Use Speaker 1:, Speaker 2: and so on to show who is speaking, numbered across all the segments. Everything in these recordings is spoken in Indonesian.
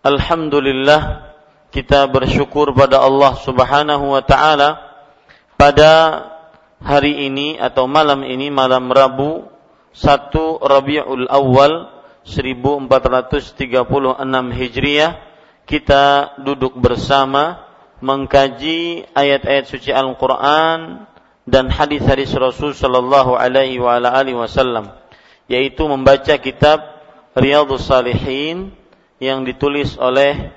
Speaker 1: Alhamdulillah kita bersyukur pada Allah Subhanahu wa taala pada hari ini atau malam ini malam Rabu 1 Rabiul Awal 1436 Hijriah kita duduk bersama mengkaji ayat-ayat suci Al-Qur'an dan hadis-hadis Rasul sallallahu alaihi wa alihi wasallam yaitu membaca kitab Riyadhus Salihin yang ditulis oleh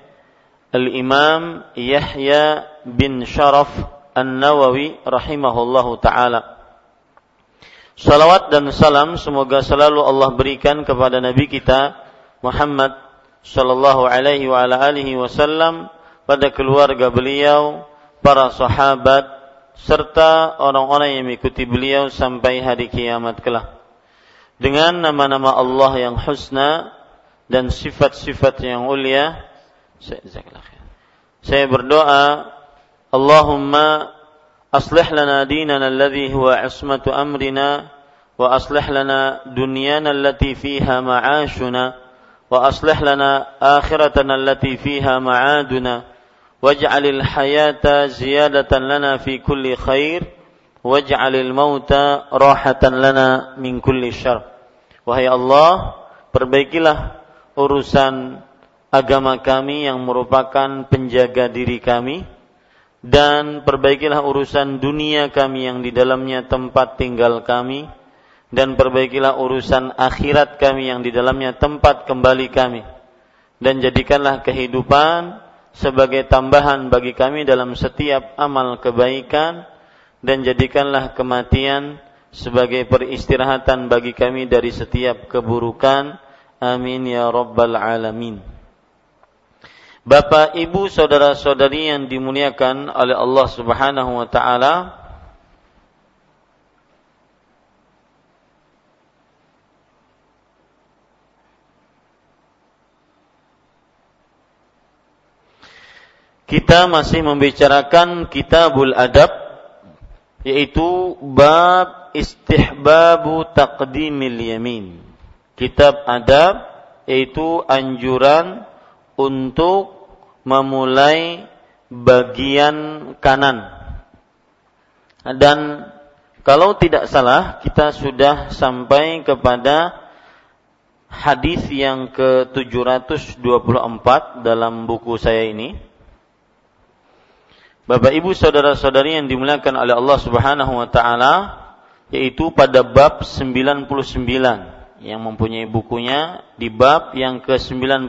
Speaker 1: Al-Imam Yahya bin Sharaf An-Nawawi rahimahullahu taala. Salawat dan salam semoga selalu Allah berikan kepada nabi kita Muhammad sallallahu alaihi wa ala alihi wasallam pada keluarga beliau, para sahabat serta orang-orang yang mengikuti beliau sampai hari kiamat kelak. Dengan nama-nama Allah yang husna dan sifat-sifat yang mulia saya berdoa Allahumma aslih lana dinana alladhi huwa ismatu amrina wa aslih lana dunyana allati fiha ma'ashuna wa aslih lana akhiratana allati fiha ma'aduna waj'al al-hayata ziyadatan lana fi kulli khair waj'al al-mauta rahatan lana min kulli syarr. Wahai Allah perbaikilah urusan agama kami yang merupakan penjaga diri kami dan perbaikilah urusan dunia kami yang di dalamnya tempat tinggal kami dan perbaikilah urusan akhirat kami yang di dalamnya tempat kembali kami. Dan jadikanlah kehidupan sebagai tambahan bagi kami dalam setiap amal kebaikan dan jadikanlah kematian sebagai peristirahatan bagi kami dari setiap keburukan Amin ya rabbal alamin. Bapak, Ibu, saudara-saudari yang dimuliakan oleh Allah Subhanahu wa taala, kita masih membicarakan kitabul adab yaitu bab istihbabu taqdimil yamin kitab adab yaitu anjuran untuk memulai bagian kanan. Dan kalau tidak salah kita sudah sampai kepada hadis yang ke-724 dalam buku saya ini. Bapak Ibu saudara-saudari yang dimuliakan oleh Allah Subhanahu wa taala yaitu pada bab 99 yang mempunyai bukunya di bab yang ke-99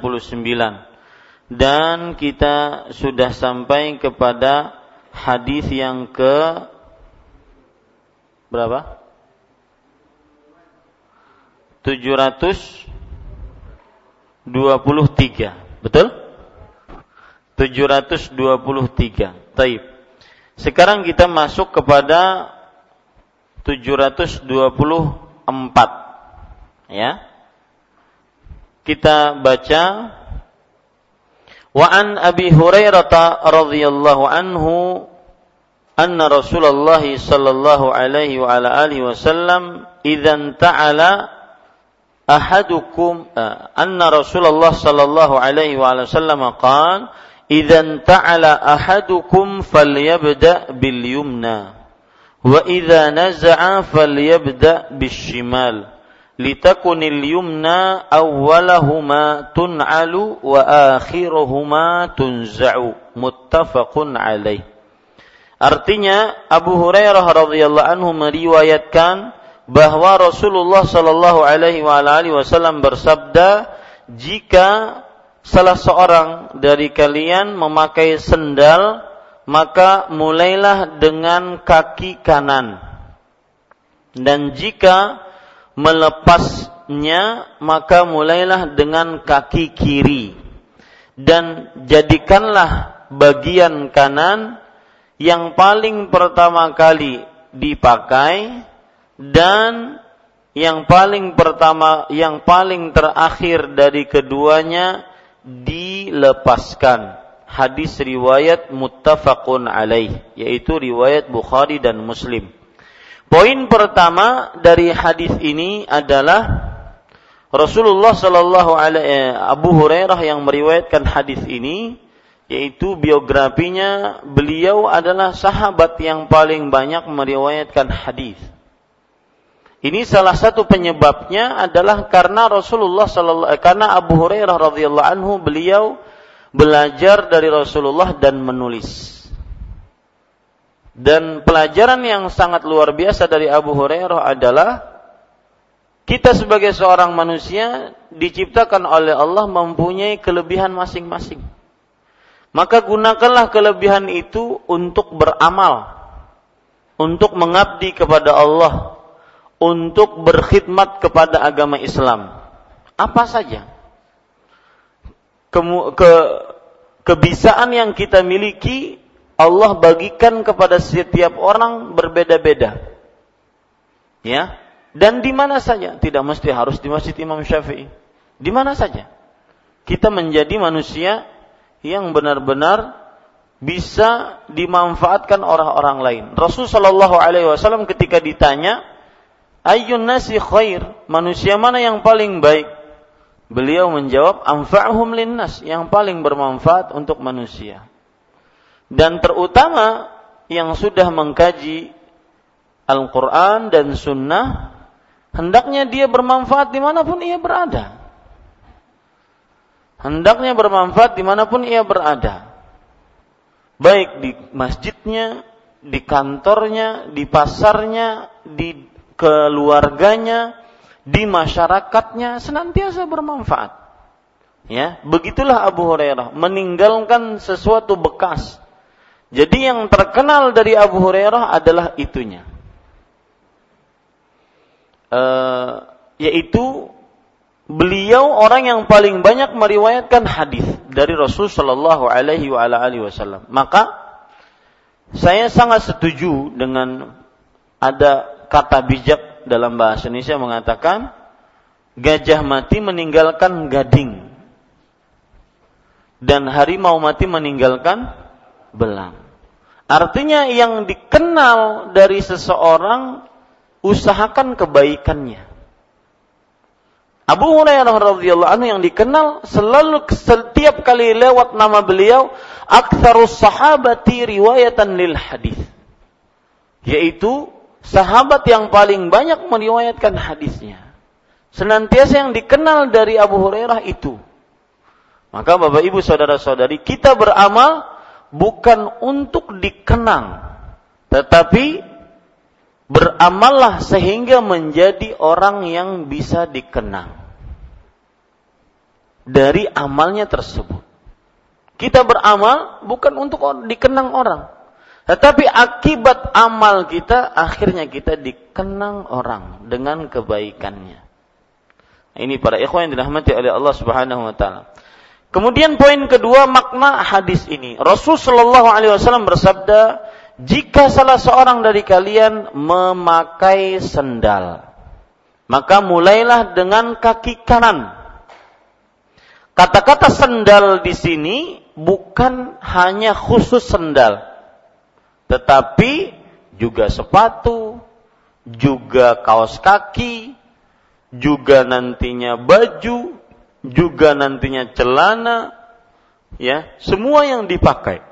Speaker 1: dan kita sudah sampai kepada hadis yang ke berapa? 723. Betul? 723. Taib. Sekarang kita masuk kepada 724. Ya. Kita baca Wa an Abi Hurairah radhiyallahu anhu anna Rasulullah sallallahu alaihi wa ala alihi wasallam idzan ta'ala ahadukum anna Rasulullah sallallahu alaihi wa sallam qala idzan ta'ala ahadukum falyabda bil yumna wa idza naza'a falyabda bis shimal litakunil yumna awwalahuma tun'alu wa akhiruhuma tunza'u. Muttafaqun alaih. Artinya Abu Hurairah radhiyallahu anhu meriwayatkan bahwa Rasulullah shallallahu alaihi wasallam bersabda jika salah seorang dari kalian memakai sendal maka mulailah dengan kaki kanan. Dan jika melepasnya maka mulailah dengan kaki kiri. Dan jadikanlah bagian kanan yang paling pertama kali dipakai dan yang paling pertama yang paling terakhir dari keduanya dilepaskan. Hadis riwayat muttafaqun alaih yaitu riwayat Bukhari dan Muslim Poin pertama dari hadis ini adalah Rasulullah Shallallahu Alaihi Abu Hurairah yang meriwayatkan hadis ini yaitu biografinya beliau adalah sahabat yang paling banyak meriwayatkan hadis. Ini salah satu penyebabnya adalah karena Rasulullah sallallahu karena Abu Hurairah radhiyallahu anhu beliau belajar dari Rasulullah dan menulis. Dan pelajaran yang sangat luar biasa dari Abu Hurairah adalah kita sebagai seorang manusia diciptakan oleh Allah mempunyai kelebihan masing-masing. Maka gunakanlah kelebihan itu untuk beramal, untuk mengabdi kepada Allah, untuk berkhidmat kepada agama Islam. Apa saja. Ke, ke, kebisaan yang kita miliki Allah bagikan kepada setiap orang berbeda-beda. Ya. Dan di mana saja, tidak mesti harus di Masjid Imam Syafi'i. Di mana saja. Kita menjadi manusia yang benar-benar bisa dimanfaatkan orang-orang lain. Rasul Shallallahu alaihi wasallam ketika ditanya, "Ayyun nasi khair?" Manusia mana yang paling baik? Beliau menjawab, "Anfa'uhum linnas," yang paling bermanfaat untuk manusia dan terutama yang sudah mengkaji Al-Quran dan Sunnah, hendaknya dia bermanfaat di mana pun ia berada. Hendaknya bermanfaat di mana pun ia berada. Baik di masjidnya, di kantornya, di pasarnya, di keluarganya, di masyarakatnya, senantiasa bermanfaat. Ya, begitulah Abu Hurairah meninggalkan sesuatu bekas jadi yang terkenal dari Abu Hurairah adalah itunya. E, yaitu beliau orang yang paling banyak meriwayatkan hadis dari Rasul Shallallahu Alaihi Wasallam. Maka saya sangat setuju dengan ada kata bijak dalam bahasa Indonesia mengatakan gajah mati meninggalkan gading dan harimau mati meninggalkan belang. Artinya yang dikenal dari seseorang usahakan kebaikannya. Abu Hurairah radhiyallahu anhu yang dikenal selalu setiap kali lewat nama beliau aktsarus sahabati riwayatan lil hadis. Yaitu sahabat yang paling banyak meriwayatkan hadisnya. Senantiasa yang dikenal dari Abu Hurairah itu. Maka Bapak Ibu saudara-saudari, kita beramal bukan untuk dikenang, tetapi beramallah sehingga menjadi orang yang bisa dikenang dari amalnya tersebut. Kita beramal bukan untuk dikenang orang, Tetapi akibat amal kita akhirnya kita dikenang orang dengan kebaikannya. Ini para ikhwan yang dirahmati oleh Allah Subhanahu wa taala. Kemudian poin kedua makna hadis ini. Rasul Shallallahu alaihi wasallam bersabda, "Jika salah seorang dari kalian memakai sendal, maka mulailah dengan kaki kanan." Kata-kata sendal di sini bukan hanya khusus sendal, tetapi juga sepatu, juga kaos kaki, juga nantinya baju, juga nantinya celana, ya, semua yang dipakai.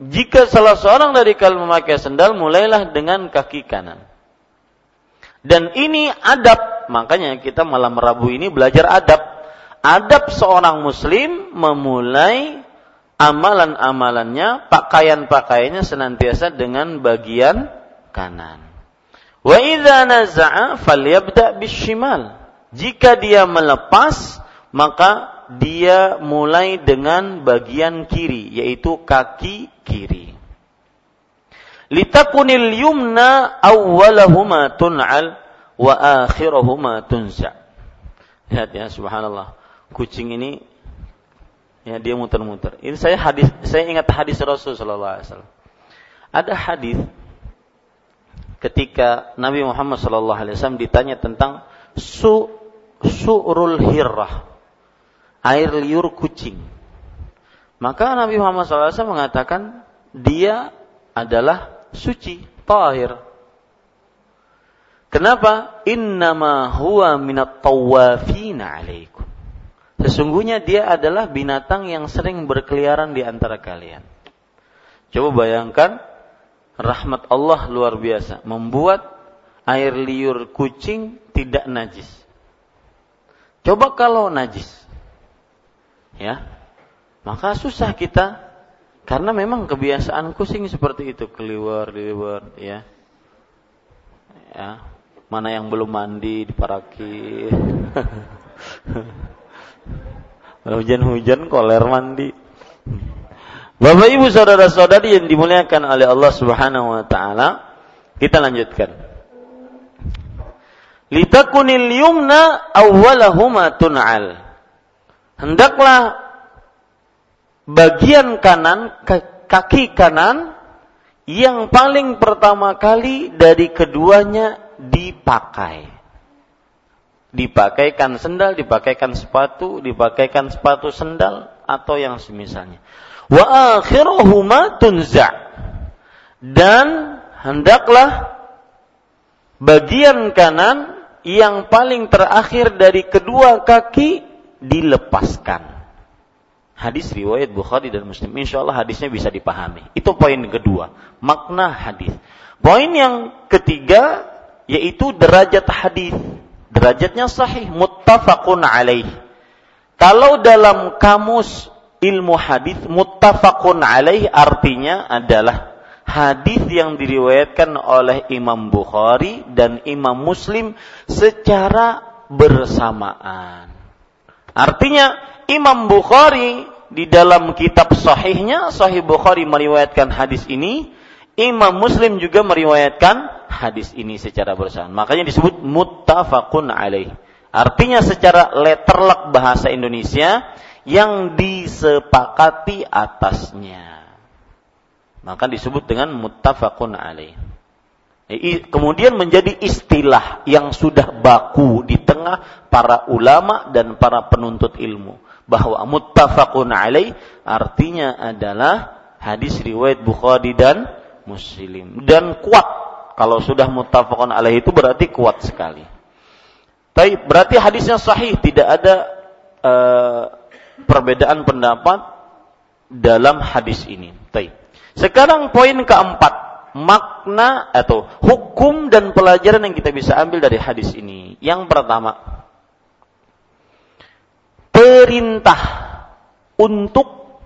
Speaker 1: Jika salah seorang dari kalian memakai sendal, mulailah dengan kaki kanan. Dan ini adab, makanya kita malam Rabu ini belajar adab. Adab seorang muslim memulai amalan-amalannya, pakaian-pakaiannya senantiasa dengan bagian kanan. Wa idza naza'a falyabda bishimal. Jika dia melepas, maka dia mulai dengan bagian kiri, yaitu kaki kiri. Litakunil yumna awwalahuma tun'al wa akhirahuma tunza. Lihat ya, subhanallah. Kucing ini ya dia muter-muter. Ini saya hadis saya ingat hadis Rasul sallallahu alaihi wasallam. Ada hadis ketika Nabi Muhammad sallallahu alaihi wasallam ditanya tentang su su'rul hirrah, air liur kucing. Maka Nabi Muhammad SAW mengatakan dia adalah suci, tahir. Kenapa? Innama huwa minat tawafina alaikum. Sesungguhnya dia adalah binatang yang sering berkeliaran di antara kalian. Coba bayangkan rahmat Allah luar biasa membuat air liur kucing tidak najis. Coba kalau najis. Ya. Maka susah kita karena memang kebiasaan kucing seperti itu, keluar, keluar, ya. Ya. Mana yang belum mandi diparaki. Hujan-hujan koler mandi. Bapak Ibu saudara-saudari yang dimuliakan oleh Allah Subhanahu wa taala, kita lanjutkan. Litakunil yumna awwalahuma tun'al. Hendaklah bagian kanan kaki kanan yang paling pertama kali dari keduanya dipakai. Dipakaikan sendal, dipakaikan sepatu, dipakaikan sepatu sendal atau yang semisalnya wa akhiruhuma tunza dan hendaklah bagian kanan yang paling terakhir dari kedua kaki dilepaskan. Hadis riwayat Bukhari dan Muslim. Insya Allah hadisnya bisa dipahami. Itu poin kedua. Makna hadis. Poin yang ketiga yaitu derajat hadis. Derajatnya sahih. Muttafaqun alaih. Kalau dalam kamus ilmu hadis muttafaqun alaih artinya adalah hadis yang diriwayatkan oleh Imam Bukhari dan Imam Muslim secara bersamaan. Artinya Imam Bukhari di dalam kitab sahihnya Sahih Bukhari meriwayatkan hadis ini, Imam Muslim juga meriwayatkan hadis ini secara bersamaan. Makanya disebut muttafaqun alaih. Artinya secara letterlek bahasa Indonesia yang disepakati atasnya. Maka disebut dengan muttafaqun alaih. Kemudian menjadi istilah yang sudah baku di tengah para ulama dan para penuntut ilmu bahwa muttafaqun alaih artinya adalah hadis riwayat Bukhari dan Muslim dan kuat. Kalau sudah muttafaqun alaih itu berarti kuat sekali. Tapi berarti hadisnya sahih, tidak ada uh, perbedaan pendapat dalam hadis ini. Taib. Sekarang poin keempat, makna atau hukum dan pelajaran yang kita bisa ambil dari hadis ini. Yang pertama, perintah untuk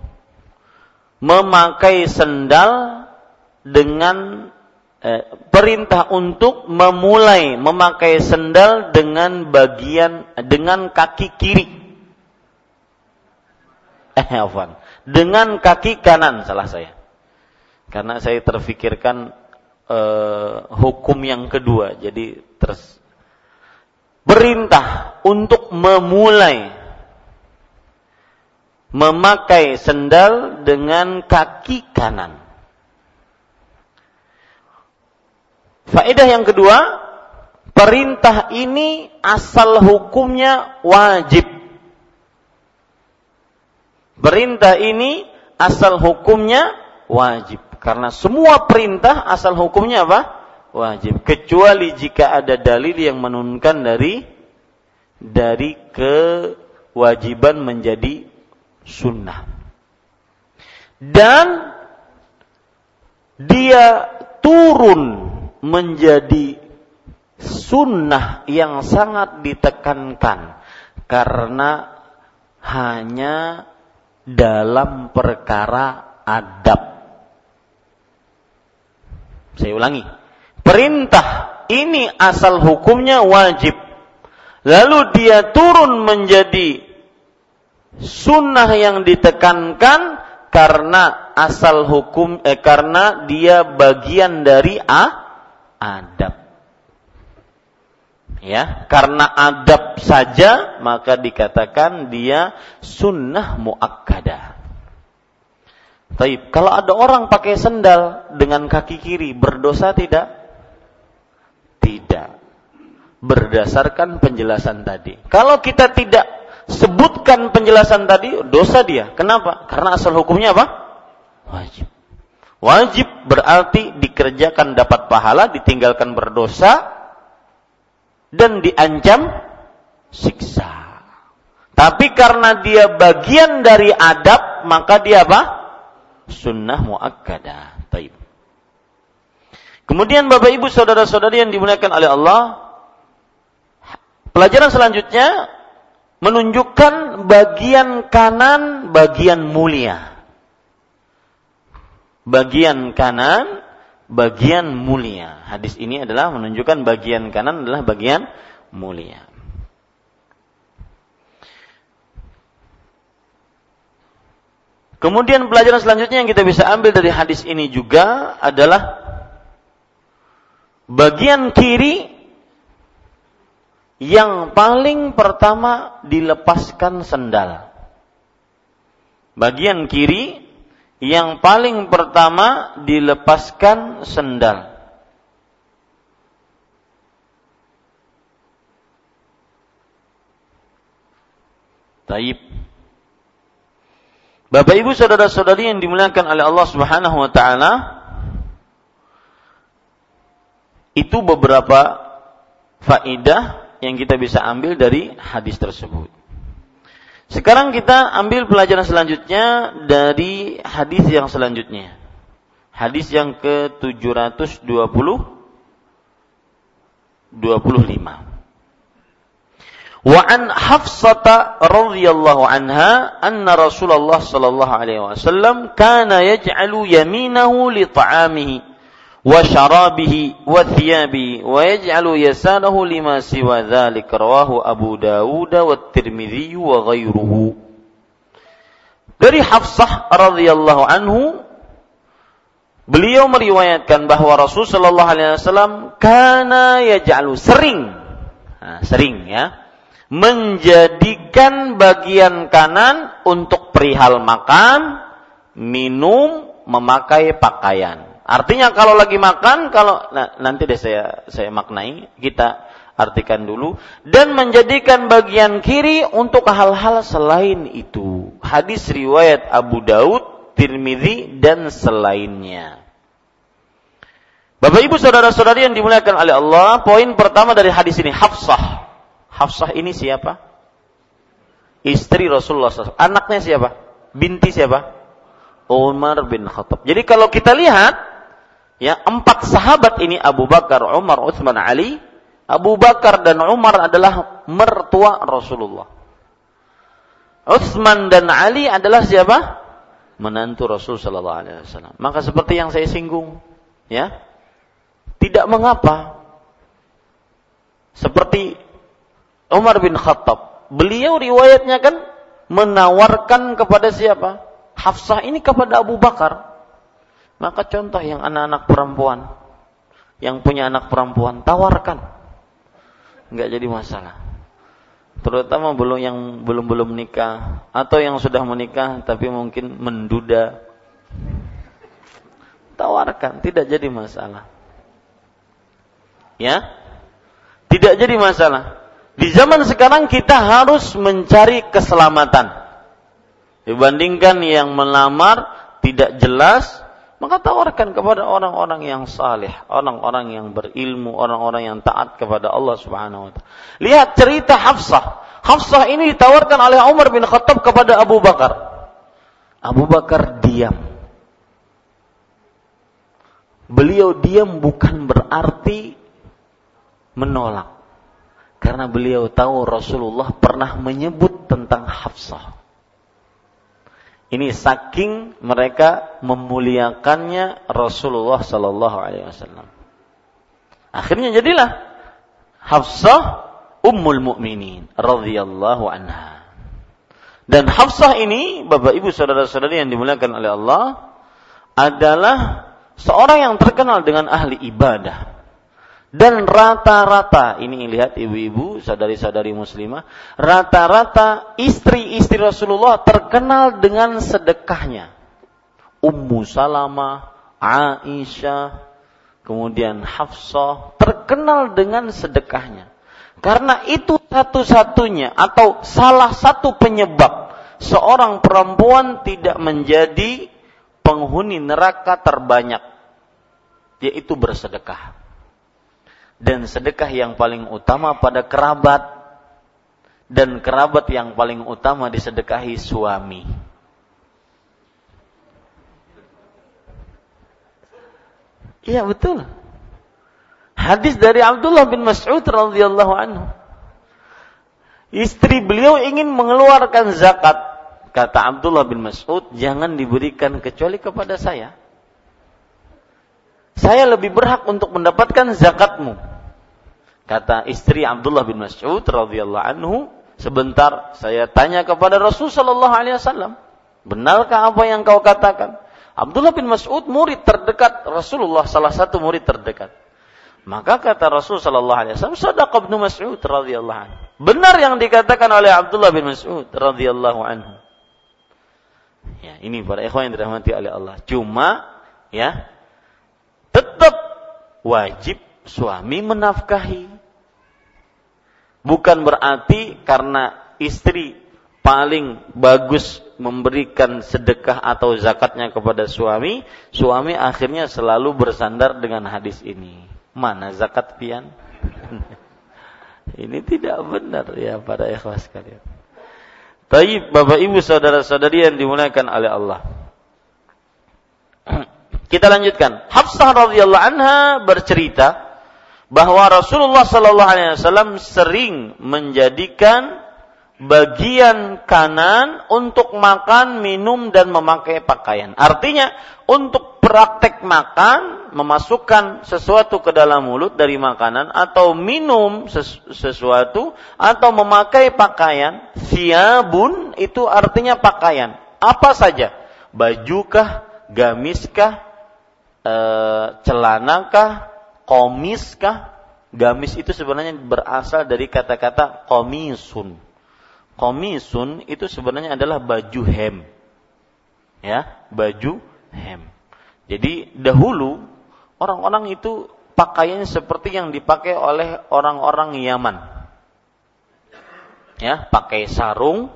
Speaker 1: memakai sendal dengan eh, perintah untuk memulai memakai sendal dengan bagian dengan kaki kiri. Eh afwan. Dengan kaki kanan salah saya Karena saya terfikirkan uh, hukum yang kedua. Jadi terus perintah untuk memulai memakai sendal dengan kaki kanan. Faedah yang kedua, perintah ini asal hukumnya wajib. Perintah ini asal hukumnya wajib. Karena semua perintah asal hukumnya apa? Wajib. Kecuali jika ada dalil yang menunjukkan dari dari kewajiban menjadi sunnah. Dan dia turun menjadi sunnah yang sangat ditekankan karena hanya dalam perkara adab saya ulangi. Perintah ini asal hukumnya wajib. Lalu dia turun menjadi sunnah yang ditekankan karena asal hukum eh, karena dia bagian dari a, adab. Ya, karena adab saja maka dikatakan dia sunnah muakkadah. Taib. Kalau ada orang pakai sendal dengan kaki kiri, berdosa tidak? Tidak. Berdasarkan penjelasan tadi. Kalau kita tidak sebutkan penjelasan tadi, dosa dia. Kenapa? Karena asal hukumnya apa? Wajib. Wajib berarti dikerjakan dapat pahala, ditinggalkan berdosa, dan diancam siksa. Tapi karena dia bagian dari adab, maka dia apa? Sunnah muakkadah. Taib. Kemudian Bapak Ibu saudara-saudari yang dimuliakan oleh Allah, pelajaran selanjutnya menunjukkan bagian kanan bagian mulia. Bagian kanan bagian mulia. Hadis ini adalah menunjukkan bagian kanan adalah bagian mulia. Kemudian pelajaran selanjutnya yang kita bisa ambil dari hadis ini juga adalah bagian kiri yang paling pertama dilepaskan sendal. Bagian kiri yang paling pertama dilepaskan sendal. Taib. Bapak Ibu saudara-saudari yang dimuliakan oleh Allah Subhanahu wa taala itu beberapa faidah yang kita bisa ambil dari hadis tersebut. Sekarang kita ambil pelajaran selanjutnya dari hadis yang selanjutnya. Hadis yang ke-720 25. Wa an Hafsata radhiyallahu anha anna Rasulullah sallallahu alaihi wasallam kana yaj'alu yaminahu li ta'amihi wa syarabihi wa thiyabihi wa yaj'alu yasarahu lima siwa dzalik rawahu Abu Dawud wa Tirmidzi wa ghairuhu Dari Hafsah radhiyallahu anhu beliau meriwayatkan bahwa Rasul sallallahu alaihi wasallam kana yaj'alu sering. Nah, sering ya menjadikan bagian kanan untuk perihal makan, minum, memakai pakaian. Artinya kalau lagi makan, kalau nah, nanti deh saya saya maknai, kita artikan dulu dan menjadikan bagian kiri untuk hal-hal selain itu. Hadis riwayat Abu Daud, Tirmidzi dan selainnya. Bapak Ibu saudara-saudari yang dimuliakan oleh Allah, poin pertama dari hadis ini Hafsah Hafsah ini siapa? Istri Rasulullah SAW. Anaknya siapa? Binti siapa? Umar bin Khattab. Jadi kalau kita lihat, ya empat sahabat ini Abu Bakar, Umar, Utsman, Ali. Abu Bakar dan Umar adalah mertua Rasulullah. Utsman dan Ali adalah siapa? Menantu Rasul Sallallahu Alaihi Wasallam. Maka seperti yang saya singgung, ya, tidak mengapa. Seperti Umar bin Khattab. Beliau riwayatnya kan menawarkan kepada siapa? Hafsah ini kepada Abu Bakar. Maka contoh yang anak-anak perempuan, yang punya anak perempuan, tawarkan. Enggak jadi masalah. Terutama belum yang belum belum nikah atau yang sudah menikah tapi mungkin menduda. Tawarkan, tidak jadi masalah. Ya, tidak jadi masalah. Di zaman sekarang kita harus mencari keselamatan. Dibandingkan yang melamar tidak jelas, maka tawarkan kepada orang-orang yang saleh, orang-orang yang berilmu, orang-orang yang taat kepada Allah Subhanahu wa taala. Lihat cerita Hafsah. Hafsah ini ditawarkan oleh Umar bin Khattab kepada Abu Bakar. Abu Bakar diam. Beliau diam bukan berarti menolak. Karena beliau tahu Rasulullah pernah menyebut tentang Hafsah. Ini saking mereka memuliakannya Rasulullah Sallallahu Alaihi Wasallam. Akhirnya jadilah Hafsah Ummul Mukminin radhiyallahu anha. Dan Hafsah ini, Bapak Ibu saudara-saudari yang dimuliakan oleh Allah, adalah seorang yang terkenal dengan ahli ibadah dan rata-rata, ini lihat ibu-ibu, sadari-sadari muslimah, rata-rata istri-istri Rasulullah terkenal dengan sedekahnya. Ummu Salamah, Aisyah, kemudian Hafsah, terkenal dengan sedekahnya. Karena itu satu-satunya atau salah satu penyebab seorang perempuan tidak menjadi penghuni neraka terbanyak, yaitu bersedekah dan sedekah yang paling utama pada kerabat dan kerabat yang paling utama disedekahi suami. Iya betul. Hadis dari Abdullah bin Mas'ud radhiyallahu anhu. Istri beliau ingin mengeluarkan zakat. Kata Abdullah bin Mas'ud, jangan diberikan kecuali kepada saya saya lebih berhak untuk mendapatkan zakatmu. Kata istri Abdullah bin Mas'ud radhiyallahu anhu, sebentar saya tanya kepada Rasul sallallahu alaihi wasallam, benarkah apa yang kau katakan? Abdullah bin Mas'ud murid terdekat Rasulullah, salah satu murid terdekat. Maka kata Rasul sallallahu alaihi wasallam, "Shadaqa Ibnu Mas'ud radhiyallahu anhu." Benar yang dikatakan oleh Abdullah bin Mas'ud radhiyallahu anhu. Ya, ini para ikhwan yang dirahmati oleh Allah. Cuma ya, tetap wajib suami menafkahi. Bukan berarti karena istri paling bagus memberikan sedekah atau zakatnya kepada suami, suami akhirnya selalu bersandar dengan hadis ini. Mana zakat pian? ini tidak benar ya para ikhwas kalian. Tapi Bapak Ibu saudara-saudari yang dimuliakan oleh Allah. Kita lanjutkan. Hafsah radhiyallahu anha bercerita bahwa Rasulullah sallallahu alaihi wasallam sering menjadikan bagian kanan untuk makan, minum dan memakai pakaian. Artinya untuk praktek makan, memasukkan sesuatu ke dalam mulut dari makanan atau minum sesuatu atau memakai pakaian, siabun itu artinya pakaian. Apa saja? Bajukah, gamiskah, e, celanakah, komiskah? Gamis itu sebenarnya berasal dari kata-kata komisun. Komisun itu sebenarnya adalah baju hem. Ya, baju hem. Jadi dahulu orang-orang itu pakaian seperti yang dipakai oleh orang-orang Yaman. Ya, pakai sarung,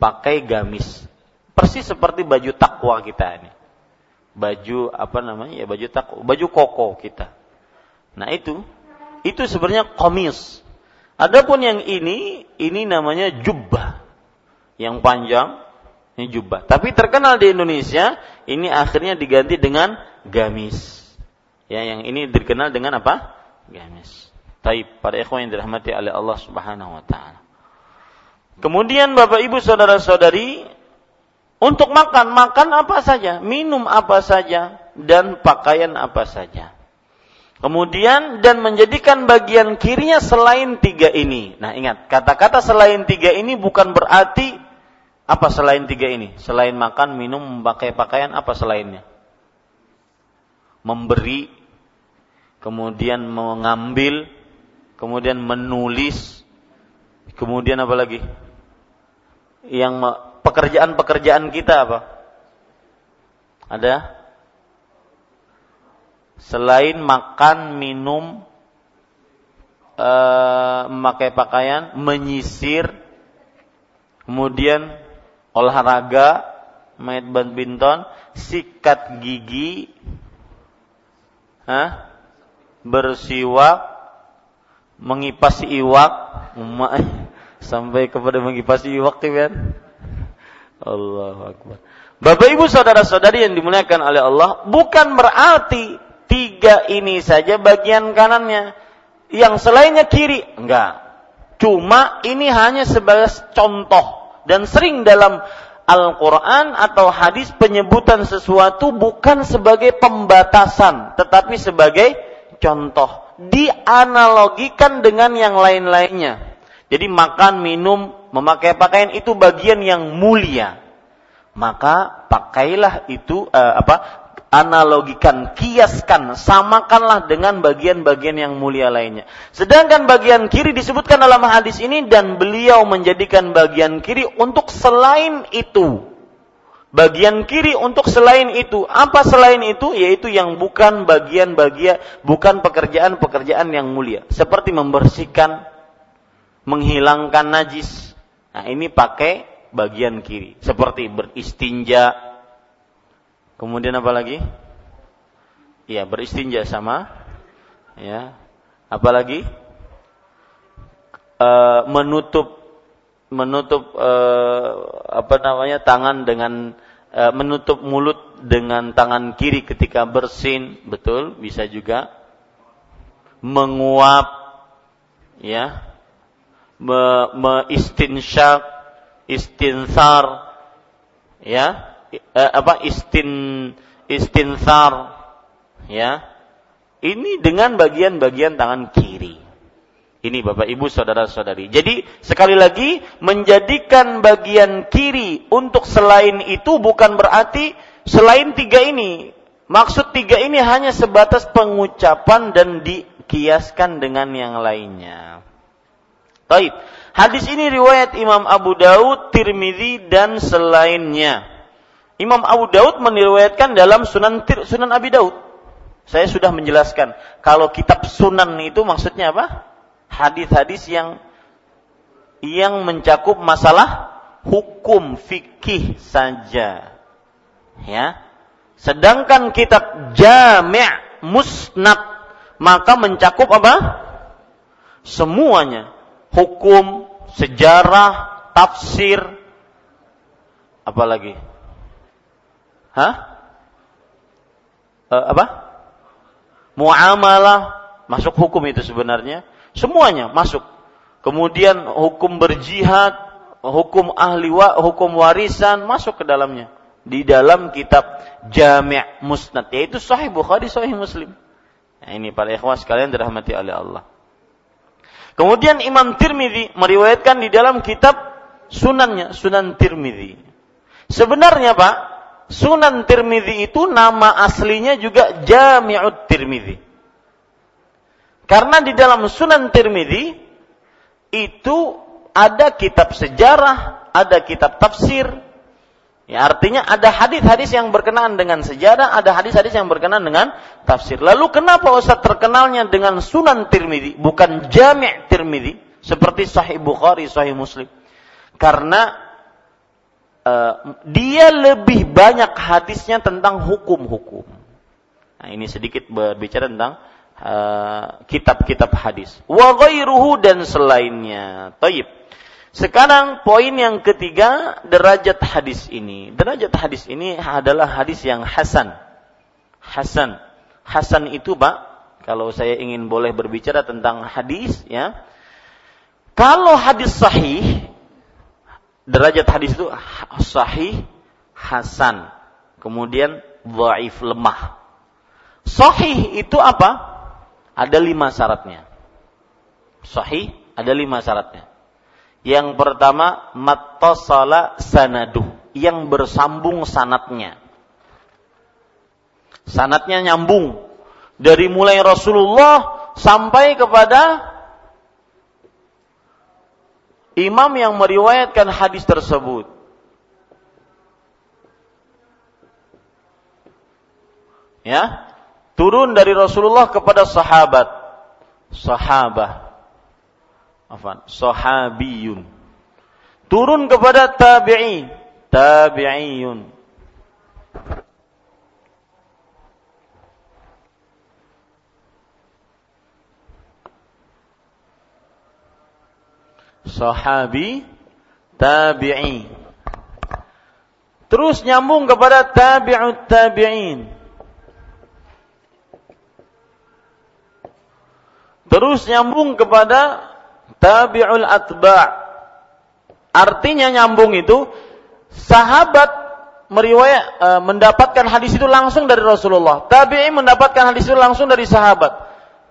Speaker 1: pakai gamis. Persis seperti baju takwa kita ini baju apa namanya ya baju tak baju koko kita. Nah itu itu sebenarnya komis. Adapun yang ini ini namanya jubah yang panjang ini jubah. Tapi terkenal di Indonesia ini akhirnya diganti dengan gamis. Ya yang ini dikenal dengan apa? Gamis. Taib para ikhwan yang dirahmati oleh Allah Subhanahu wa taala. Kemudian Bapak Ibu saudara-saudari untuk makan, makan apa saja, minum apa saja, dan pakaian apa saja. Kemudian dan menjadikan bagian kirinya selain tiga ini. Nah ingat, kata-kata selain tiga ini bukan berarti apa selain tiga ini? Selain makan, minum, memakai pakaian, apa selainnya? memberi, kemudian mengambil, kemudian menulis, kemudian apa lagi? Yang pekerjaan-pekerjaan kita apa? Ada? Selain makan, minum, e, memakai pakaian, menyisir, kemudian olahraga, main badminton, sikat gigi, Hah? bersiwak, mengipas iwak, sampai kepada mengipas iwak kan? Allah Akbar. Bapak Ibu saudara-saudari yang dimuliakan oleh Allah, bukan berarti tiga ini saja bagian kanannya. Yang selainnya kiri, enggak. Cuma ini hanya sebagai contoh dan sering dalam Al-Quran atau hadis penyebutan sesuatu bukan sebagai pembatasan, tetapi sebagai contoh. Dianalogikan dengan yang lain-lainnya. Jadi makan, minum, memakai pakaian itu bagian yang mulia. Maka pakailah itu uh, apa analogikan, kiaskan, samakanlah dengan bagian-bagian yang mulia lainnya. Sedangkan bagian kiri disebutkan dalam hadis ini dan beliau menjadikan bagian kiri untuk selain itu. Bagian kiri untuk selain itu. Apa selain itu? Yaitu yang bukan bagian-bagian, bukan pekerjaan-pekerjaan yang mulia. Seperti membersihkan, menghilangkan najis. Nah ini pakai bagian kiri. Seperti beristinja, Kemudian apa lagi? Ya, beristinja sama ya. Apalagi e, menutup menutup e, apa namanya tangan dengan e, menutup mulut dengan tangan kiri ketika bersin, betul, bisa juga menguap ya. Me, me istinsyak, istinsar ya eh, apa istin istinsar ya ini dengan bagian-bagian tangan kiri ini Bapak Ibu saudara-saudari. Jadi sekali lagi menjadikan bagian kiri untuk selain itu bukan berarti selain tiga ini. Maksud tiga ini hanya sebatas pengucapan dan dikiaskan dengan yang lainnya. Baik. Hadis ini riwayat Imam Abu Daud, Tirmidzi dan selainnya. Imam Abu Daud meriwayatkan dalam Sunan Sunan Abi Daud. Saya sudah menjelaskan kalau kitab Sunan itu maksudnya apa? Hadis-hadis yang yang mencakup masalah hukum fikih saja. Ya. Sedangkan kitab Jami' Musnad maka mencakup apa? Semuanya. Hukum, sejarah, tafsir, apalagi Hah? E, apa? Muamalah masuk hukum itu sebenarnya. Semuanya masuk. Kemudian hukum berjihad, hukum ahli wa, hukum warisan masuk ke dalamnya. Di dalam kitab Jami' Musnad yaitu Sahih Bukhari, Sahih Muslim. Nah, ini para ikhwas sekalian dirahmati oleh Allah. Kemudian Imam Tirmidzi meriwayatkan di dalam kitab Sunannya, Sunan Tirmidzi. Sebenarnya Pak, Sunan Tirmidzi itu nama aslinya juga Jami'ut Tirmidzi. Karena di dalam Sunan Tirmidzi itu ada kitab sejarah, ada kitab tafsir. Ya, artinya ada hadis-hadis yang berkenaan dengan sejarah, ada hadis-hadis yang berkenaan dengan tafsir. Lalu kenapa Ustaz terkenalnya dengan Sunan Tirmidzi, bukan Jami' Tirmidzi seperti Sahih Bukhari, Sahih Muslim? Karena uh, dia lebih banyak hadisnya tentang hukum-hukum. Nah, ini sedikit berbicara tentang eh, kitab-kitab uh, hadis. Wa dan selainnya. Taib. Sekarang poin yang ketiga, derajat hadis ini. Derajat hadis ini adalah hadis yang hasan. Hasan. Hasan itu, Pak, kalau saya ingin boleh berbicara tentang hadis, ya. Kalau hadis sahih, derajat hadis itu sahih, hasan, kemudian dhaif lemah. Sahih itu apa? Ada lima syaratnya. Sahih ada lima syaratnya. Yang pertama mattasala sanadu, yang bersambung sanatnya. Sanatnya nyambung dari mulai Rasulullah sampai kepada imam yang meriwayatkan hadis tersebut. Ya, turun dari Rasulullah kepada sahabat. Sahabah. Afan, sahabiyun. Turun kepada tabi'in, tabi'iyun. sahabi tabi'i. Terus nyambung kepada tabi'ut tabi'in. Terus nyambung kepada tabi'ul atba'. Artinya nyambung itu sahabat meriwayat e, mendapatkan hadis itu langsung dari Rasulullah. Tabi'in mendapatkan hadis itu langsung dari sahabat.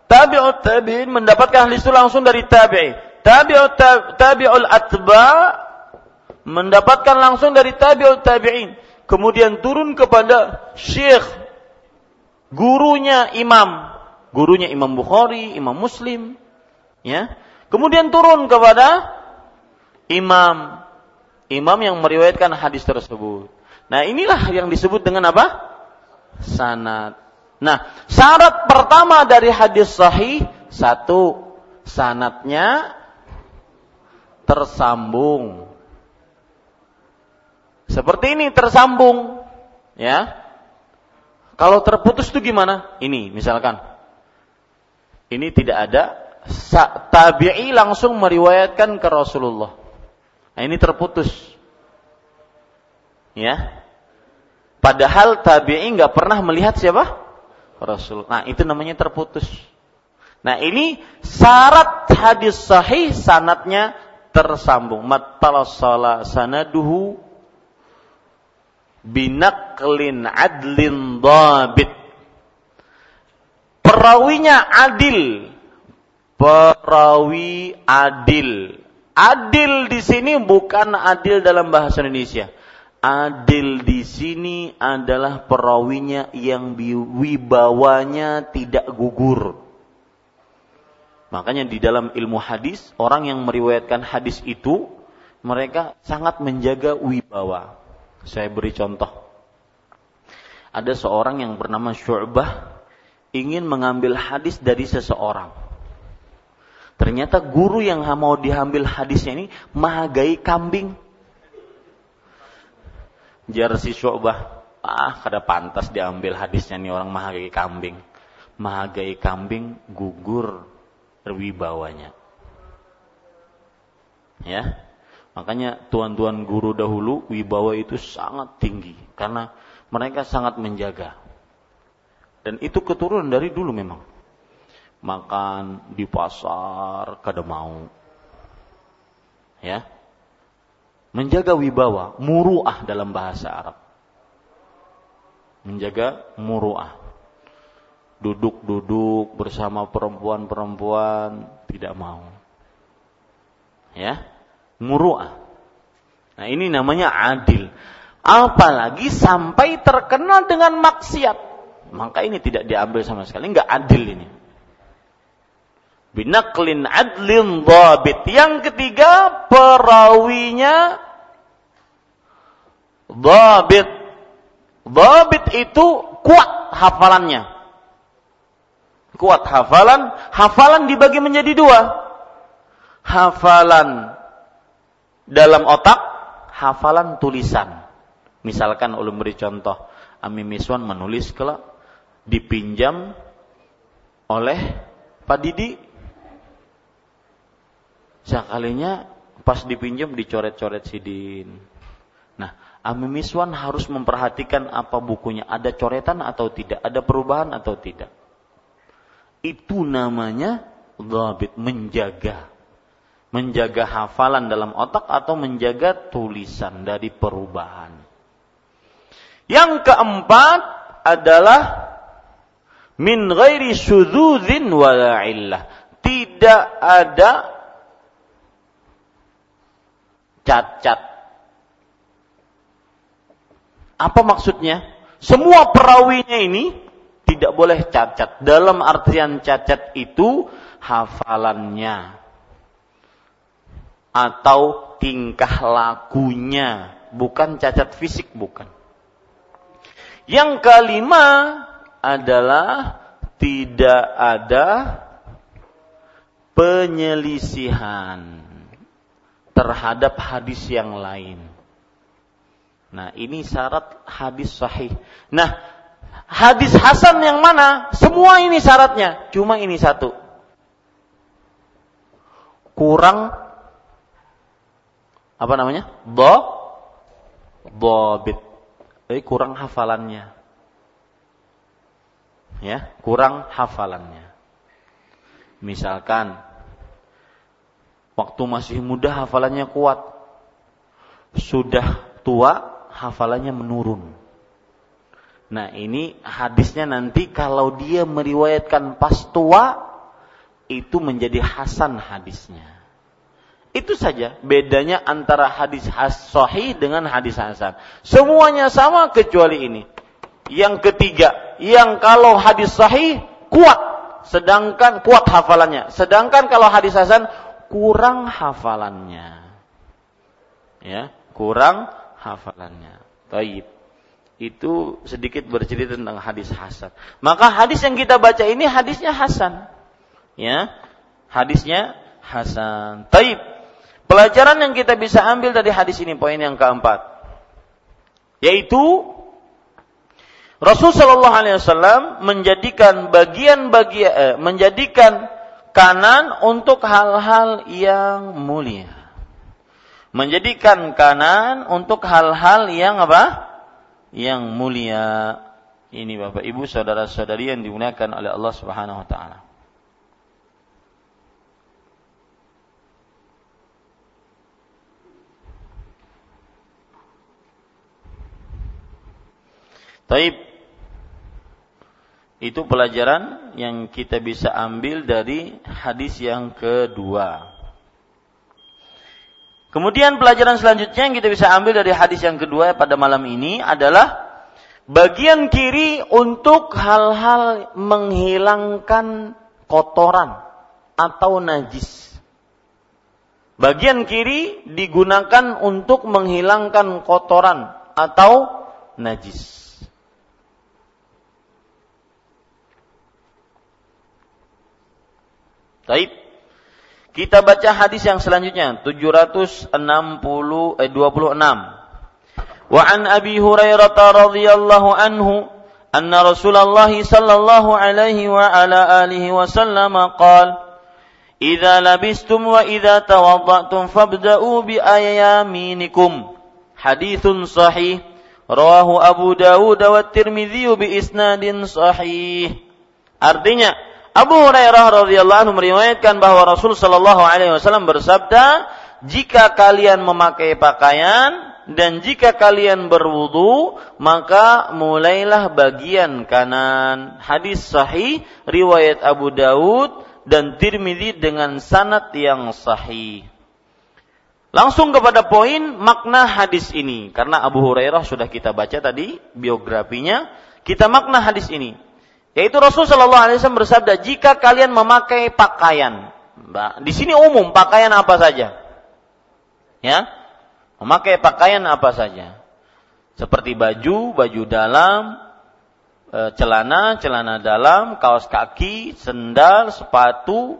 Speaker 1: Tabi'ut tabi'in mendapatkan hadis itu langsung dari tabi'i tabi'ut tabi'ul atba mendapatkan langsung dari tabi'ut tabi'in kemudian turun kepada syekh gurunya imam gurunya Imam Bukhari, Imam Muslim ya kemudian turun kepada imam imam yang meriwayatkan hadis tersebut nah inilah yang disebut dengan apa sanad nah syarat pertama dari hadis sahih satu sanatnya tersambung. Seperti ini tersambung, ya. Kalau terputus itu gimana? Ini misalkan. Ini tidak ada tabi'i langsung meriwayatkan ke Rasulullah. Nah, ini terputus. Ya. Padahal tabi'i nggak pernah melihat siapa? Rasul. Nah, itu namanya terputus. Nah, ini syarat hadis sahih sanatnya tersambung mattalasala sanaduhu binaklin adlin dabit perawinya adil perawi adil adil di sini bukan adil dalam bahasa Indonesia adil di sini adalah perawinya yang wibawanya tidak gugur Makanya di dalam ilmu hadis, orang yang meriwayatkan hadis itu, mereka sangat menjaga wibawa. Saya beri contoh. Ada seorang yang bernama Syu'bah ingin mengambil hadis dari seseorang. Ternyata guru yang mau diambil hadisnya ini mahagai kambing. Jar si Syu'bah, ah kada pantas diambil hadisnya nih orang mahagai kambing. Mahagai kambing gugur wibawanya. Ya. Makanya tuan-tuan guru dahulu wibawa itu sangat tinggi karena mereka sangat menjaga. Dan itu keturunan dari dulu memang. Makan di pasar kada mau. Ya. Menjaga wibawa, muruah dalam bahasa Arab. Menjaga muruah duduk-duduk bersama perempuan-perempuan tidak mau. Ya, muru'ah. Nah, ini namanya adil. Apalagi sampai terkenal dengan maksiat. Maka ini tidak diambil sama sekali, enggak adil ini. Binaklin adlin dhabit. Yang ketiga, perawinya dhabit. Dhabit itu kuat hafalannya kuat hafalan, hafalan dibagi menjadi dua. Hafalan dalam otak, hafalan tulisan. Misalkan ulun beri contoh, Ami Miswan menulis kelak dipinjam oleh Pak Didi. Sekalinya pas dipinjam dicoret-coret sidin. Nah, Ami Miswan harus memperhatikan apa bukunya, ada coretan atau tidak, ada perubahan atau tidak itu namanya dhabit, menjaga. Menjaga hafalan dalam otak atau menjaga tulisan dari perubahan. Yang keempat adalah min ghairi syudzin wala illah. Tidak ada cacat. Apa maksudnya? Semua perawinya ini tidak boleh cacat. Dalam artian cacat itu hafalannya atau tingkah lakunya, bukan cacat fisik, bukan. Yang kelima adalah tidak ada penyelisihan terhadap hadis yang lain. Nah, ini syarat hadis sahih. Nah, hadis hasan yang mana? Semua ini syaratnya, cuma ini satu. Kurang apa namanya? Bo bobit. Eh, kurang hafalannya. Ya, kurang hafalannya. Misalkan waktu masih muda hafalannya kuat. Sudah tua hafalannya menurun. Nah, ini hadisnya nanti kalau dia meriwayatkan pas tua itu menjadi hasan hadisnya. Itu saja bedanya antara hadis sahih dengan hadis hasan. Semuanya sama kecuali ini. Yang ketiga, yang kalau hadis sahih kuat, sedangkan kuat hafalannya. Sedangkan kalau hadis hasan kurang hafalannya. Ya, kurang hafalannya. Taib. Itu sedikit bercerita tentang hadis hasan. Maka hadis yang kita baca ini hadisnya hasan. Ya. Hadisnya hasan. Taib. Pelajaran yang kita bisa ambil dari hadis ini poin yang keempat. Yaitu Rasul Shallallahu Alaihi Wasallam menjadikan bagian-bagian eh, menjadikan kanan untuk hal-hal yang mulia menjadikan kanan untuk hal-hal yang apa? Yang mulia. Ini Bapak Ibu saudara-saudari yang dimuliakan oleh Allah Subhanahu wa taala. Taib. Itu pelajaran yang kita bisa ambil dari hadis yang kedua. Kemudian pelajaran selanjutnya yang kita bisa ambil dari hadis yang kedua pada malam ini adalah bagian kiri untuk hal-hal menghilangkan kotoran atau najis. Bagian kiri digunakan untuk menghilangkan kotoran atau najis. Taib. Kita baca hadis yang selanjutnya 760 eh 26. Wa an Abi Hurairah radhiyallahu anhu anna Rasulullah sallallahu alaihi wa ala alihi wasallam qala Idza labistum wa idza tawadda'tum fabda'u bi ayaminikum. Hadithun sahih rawahu Abu Dawud wa Tirmidzi bi isnadin sahih. Artinya, Abu Hurairah radhiyallahu anhu meriwayatkan bahwa Rasul shallallahu alaihi wasallam bersabda, "Jika kalian memakai pakaian dan jika kalian berwudu, maka mulailah bagian kanan." Hadis sahih riwayat Abu Daud dan Tirmidzi dengan sanad yang sahih. Langsung kepada poin makna hadis ini karena Abu Hurairah sudah kita baca tadi biografinya, kita makna hadis ini. Yaitu Rasul Shallallahu Alaihi Wasallam bersabda, jika kalian memakai pakaian, di sini umum pakaian apa saja, ya, memakai pakaian apa saja, seperti baju, baju dalam, e, celana, celana dalam, kaos kaki, sendal, sepatu,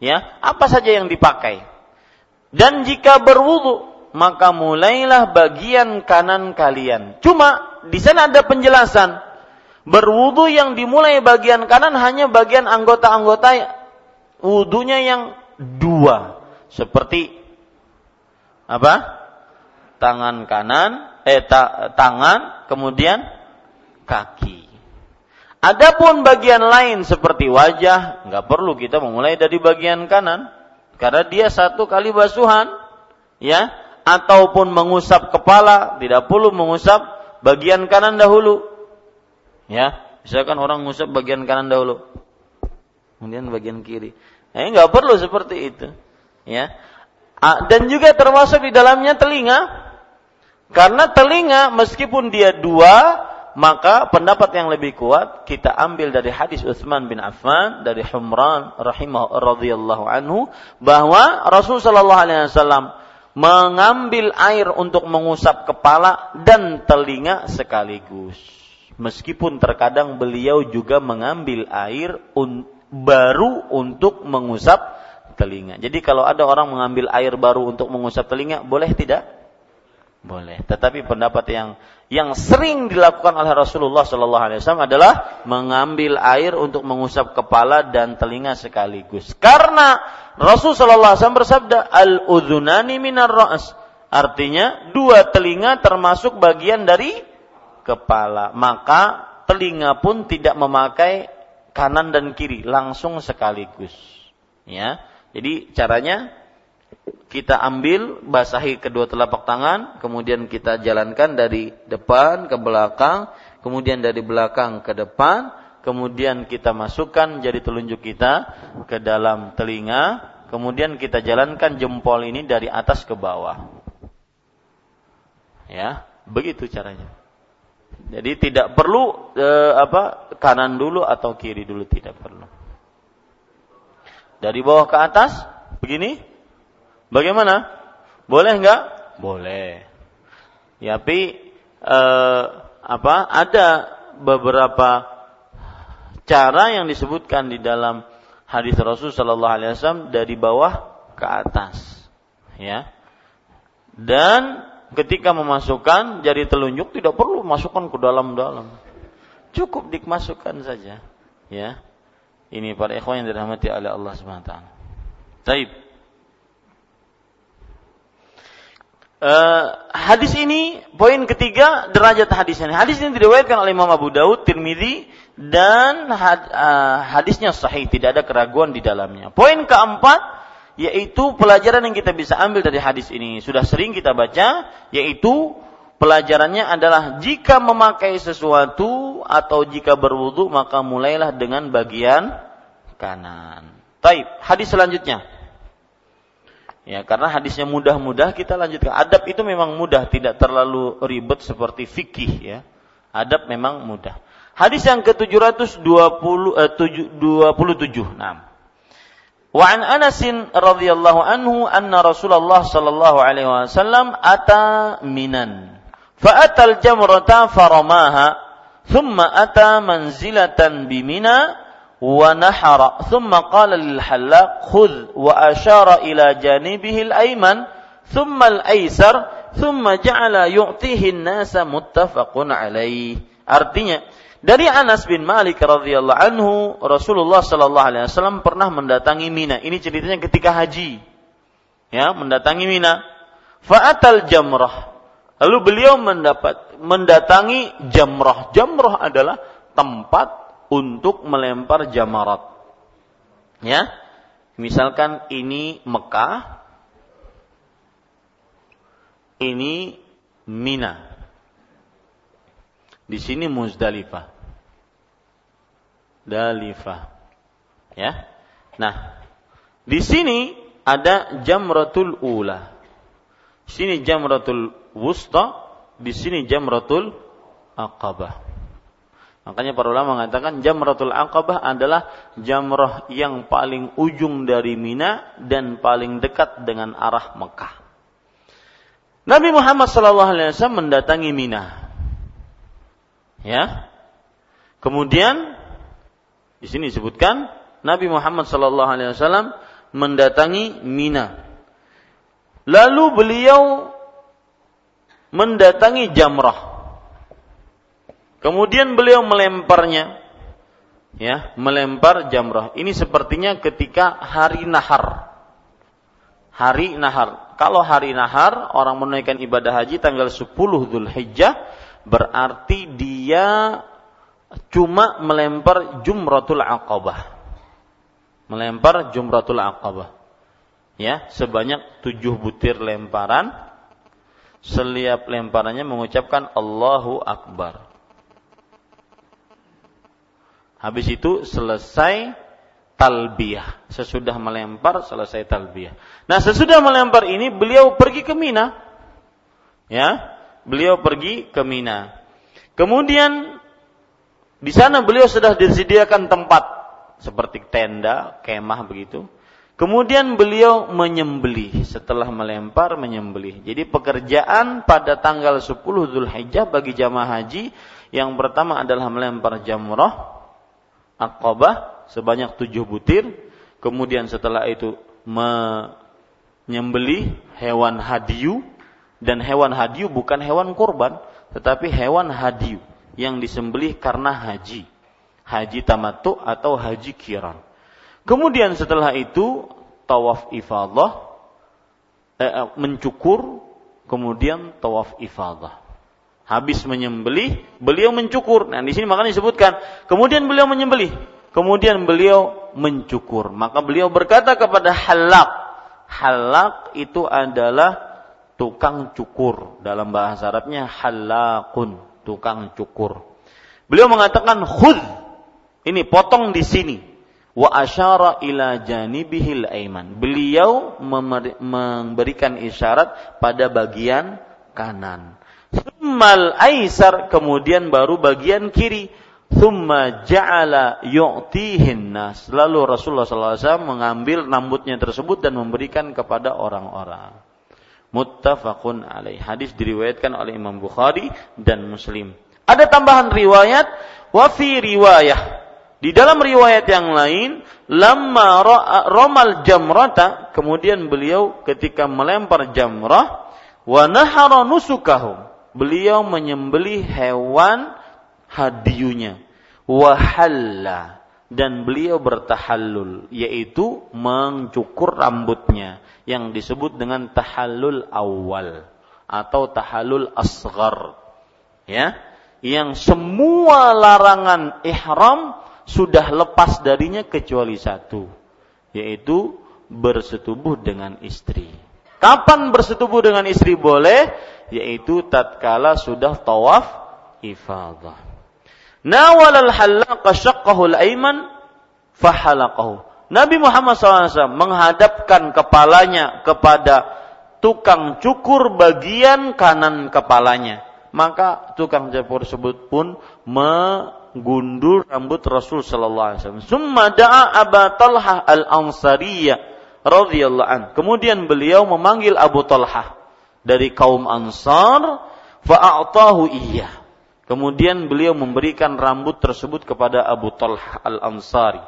Speaker 1: ya, apa saja yang dipakai. Dan jika berwudu, maka mulailah bagian kanan kalian. Cuma di sana ada penjelasan Berwudu yang dimulai bagian kanan hanya bagian anggota-anggota wudunya yang dua. Seperti apa? Tangan kanan, eh ta, tangan, kemudian kaki. Adapun bagian lain seperti wajah, nggak perlu kita memulai dari bagian kanan, karena dia satu kali basuhan, ya, ataupun mengusap kepala, tidak perlu mengusap bagian kanan dahulu. Ya, misalkan orang ngusap bagian kanan dahulu, kemudian bagian kiri. Eh, nggak perlu seperti itu. Ya, dan juga termasuk di dalamnya telinga, karena telinga meskipun dia dua, maka pendapat yang lebih kuat kita ambil dari hadis Utsman bin Affan dari Humran rahimah radhiyallahu anhu bahwa Rasul sallallahu alaihi wasallam mengambil air untuk mengusap kepala dan telinga sekaligus. Meskipun terkadang beliau juga mengambil air un baru untuk mengusap telinga. Jadi kalau ada orang mengambil air baru untuk mengusap telinga, boleh tidak? Boleh. Tetapi pendapat yang yang sering dilakukan oleh Rasulullah Shallallahu Alaihi Wasallam adalah mengambil air untuk mengusap kepala dan telinga sekaligus. Karena Rasul Shallallahu Alaihi Wasallam bersabda al udhunani minar ras. Artinya dua telinga termasuk bagian dari kepala. Maka telinga pun tidak memakai kanan dan kiri, langsung sekaligus. Ya. Jadi caranya kita ambil basahi kedua telapak tangan, kemudian kita jalankan dari depan ke belakang, kemudian dari belakang ke depan, kemudian kita masukkan jari telunjuk kita ke dalam telinga, kemudian kita jalankan jempol ini dari atas ke bawah. Ya, begitu caranya. Jadi tidak perlu e, apa kanan dulu atau kiri dulu tidak perlu. Dari bawah ke atas begini Bagaimana? Boleh enggak? Boleh. Ya, tapi eh, apa? Ada beberapa cara yang disebutkan di dalam hadis Rasul Shallallahu Alaihi Wasallam dari bawah ke atas, ya. Dan ketika memasukkan jari telunjuk tidak perlu masukkan ke dalam-dalam, cukup dimasukkan saja, ya. Ini para ikhwan yang dirahmati oleh Allah Subhanahu Wa Taala. Taib. Uh, hadis ini poin ketiga derajat hadis ini. Hadis ini diriwayatkan oleh Imam Abu Daud, Tirmidzi dan had, uh, hadisnya sahih, tidak ada keraguan di dalamnya. Poin keempat yaitu pelajaran yang kita bisa ambil dari hadis ini. Sudah sering kita baca yaitu pelajarannya adalah jika memakai sesuatu atau jika berwudu maka mulailah dengan bagian kanan. Taib, hadis selanjutnya. Ya, karena hadisnya mudah-mudah kita lanjutkan. Adab itu memang mudah, tidak terlalu ribet seperti fikih ya. Adab memang mudah. Hadis yang ke-720 eh, 27. Nah. وعن أنس رضي الله عنه أن رسول الله صلى الله عليه وسلم أتى منا فأتى الجمرة فرماها ثم أتى منزلة بمنى ونحر ثم قال للحلاق خذ وأشار إلى جانبه الأيمن ثم الأيسر ثم جعل يعطيه الناس متفق عليه. Artinya, dari Anas bin Malik radhiyallahu anhu Rasulullah sallallahu alaihi wasallam pernah mendatangi Mina ini ceritanya ketika haji ya mendatangi Mina fa'atal jamrah lalu beliau mendapat mendatangi jamrah jamrah adalah tempat untuk melempar jamarat. Ya. Misalkan ini Mekah, ini Mina. Di sini Muzdalifah. Dalifah. Ya. Nah, di sini ada Jamratul Ula. Di sini Jamratul Wusta, di sini Jamratul Aqabah. Makanya para ulama mengatakan Jamratul Aqabah adalah jamrah yang paling ujung dari Mina dan paling dekat dengan arah Mekah. Nabi Muhammad SAW mendatangi Mina. Ya. Kemudian di sini disebutkan Nabi Muhammad SAW mendatangi Mina. Lalu beliau mendatangi Jamrah Kemudian beliau melemparnya, ya, melempar jamrah. Ini sepertinya ketika hari nahar. Hari nahar. Kalau hari nahar, orang menunaikan ibadah haji tanggal 10 Dhul Hijjah, berarti dia cuma melempar jumratul aqabah. Melempar jumratul aqabah. Ya, sebanyak tujuh butir lemparan. Setiap lemparannya mengucapkan Allahu Akbar. Habis itu selesai talbiyah. Sesudah melempar selesai talbiyah. Nah, sesudah melempar ini beliau pergi ke Mina. Ya, beliau pergi ke Mina. Kemudian di sana beliau sudah disediakan tempat seperti tenda, kemah begitu. Kemudian beliau menyembelih setelah melempar menyembelih. Jadi pekerjaan pada tanggal 10 Zulhijjah bagi jamaah haji yang pertama adalah melempar jamrah Aqabah sebanyak tujuh butir. Kemudian setelah itu menyembelih hewan hadiu dan hewan hadiu bukan hewan kurban tetapi hewan hadiu yang disembelih karena haji. Haji tamattu atau haji kiran. Kemudian setelah itu tawaf ifadah eh, eh, mencukur kemudian tawaf ifadah. Habis menyembelih, beliau mencukur. Nah, di sini makanya disebutkan, kemudian beliau menyembelih, kemudian beliau mencukur. Maka beliau berkata kepada halak. Halak itu adalah tukang cukur. Dalam bahasa Arabnya halakun, tukang cukur. Beliau mengatakan khud. Ini potong di sini wa asyara ila janibihil aiman. Beliau memberikan isyarat pada bagian kanan. Thummal aisar kemudian baru bagian kiri. Thumma ja'ala yu'tihin nas. Lalu Rasulullah SAW mengambil rambutnya tersebut dan memberikan kepada orang-orang. Muttafaqun alaih. Hadis diriwayatkan oleh Imam Bukhari dan Muslim. Ada tambahan riwayat. Wa fi riwayah di dalam riwayat yang lain, lama romal jamrata, kemudian beliau ketika melempar jamrah, wa nahara nusukahum. Beliau menyembeli hewan hadiunya. Wahalla dan beliau bertahallul yaitu mencukur rambutnya yang disebut dengan tahallul awal atau tahallul asghar ya yang semua larangan ihram sudah lepas darinya kecuali satu, yaitu bersetubuh dengan istri. Kapan bersetubuh dengan istri boleh? Yaitu tatkala sudah tawaf ifadah. Nawal al-hallaqa syaqqahu al-ayman fahalaqahu. Nabi Muhammad SAW menghadapkan kepalanya kepada tukang cukur bagian kanan kepalanya. Maka tukang cukur tersebut pun me gundul rambut Rasul sallallahu alaihi wasallam. Summa da'a Talha al-Ansariyah radhiyallahu an. Kemudian beliau memanggil Abu Talha dari kaum Ansar fa'atahu iya. Kemudian beliau memberikan rambut tersebut kepada Abu Talha al-Ansari.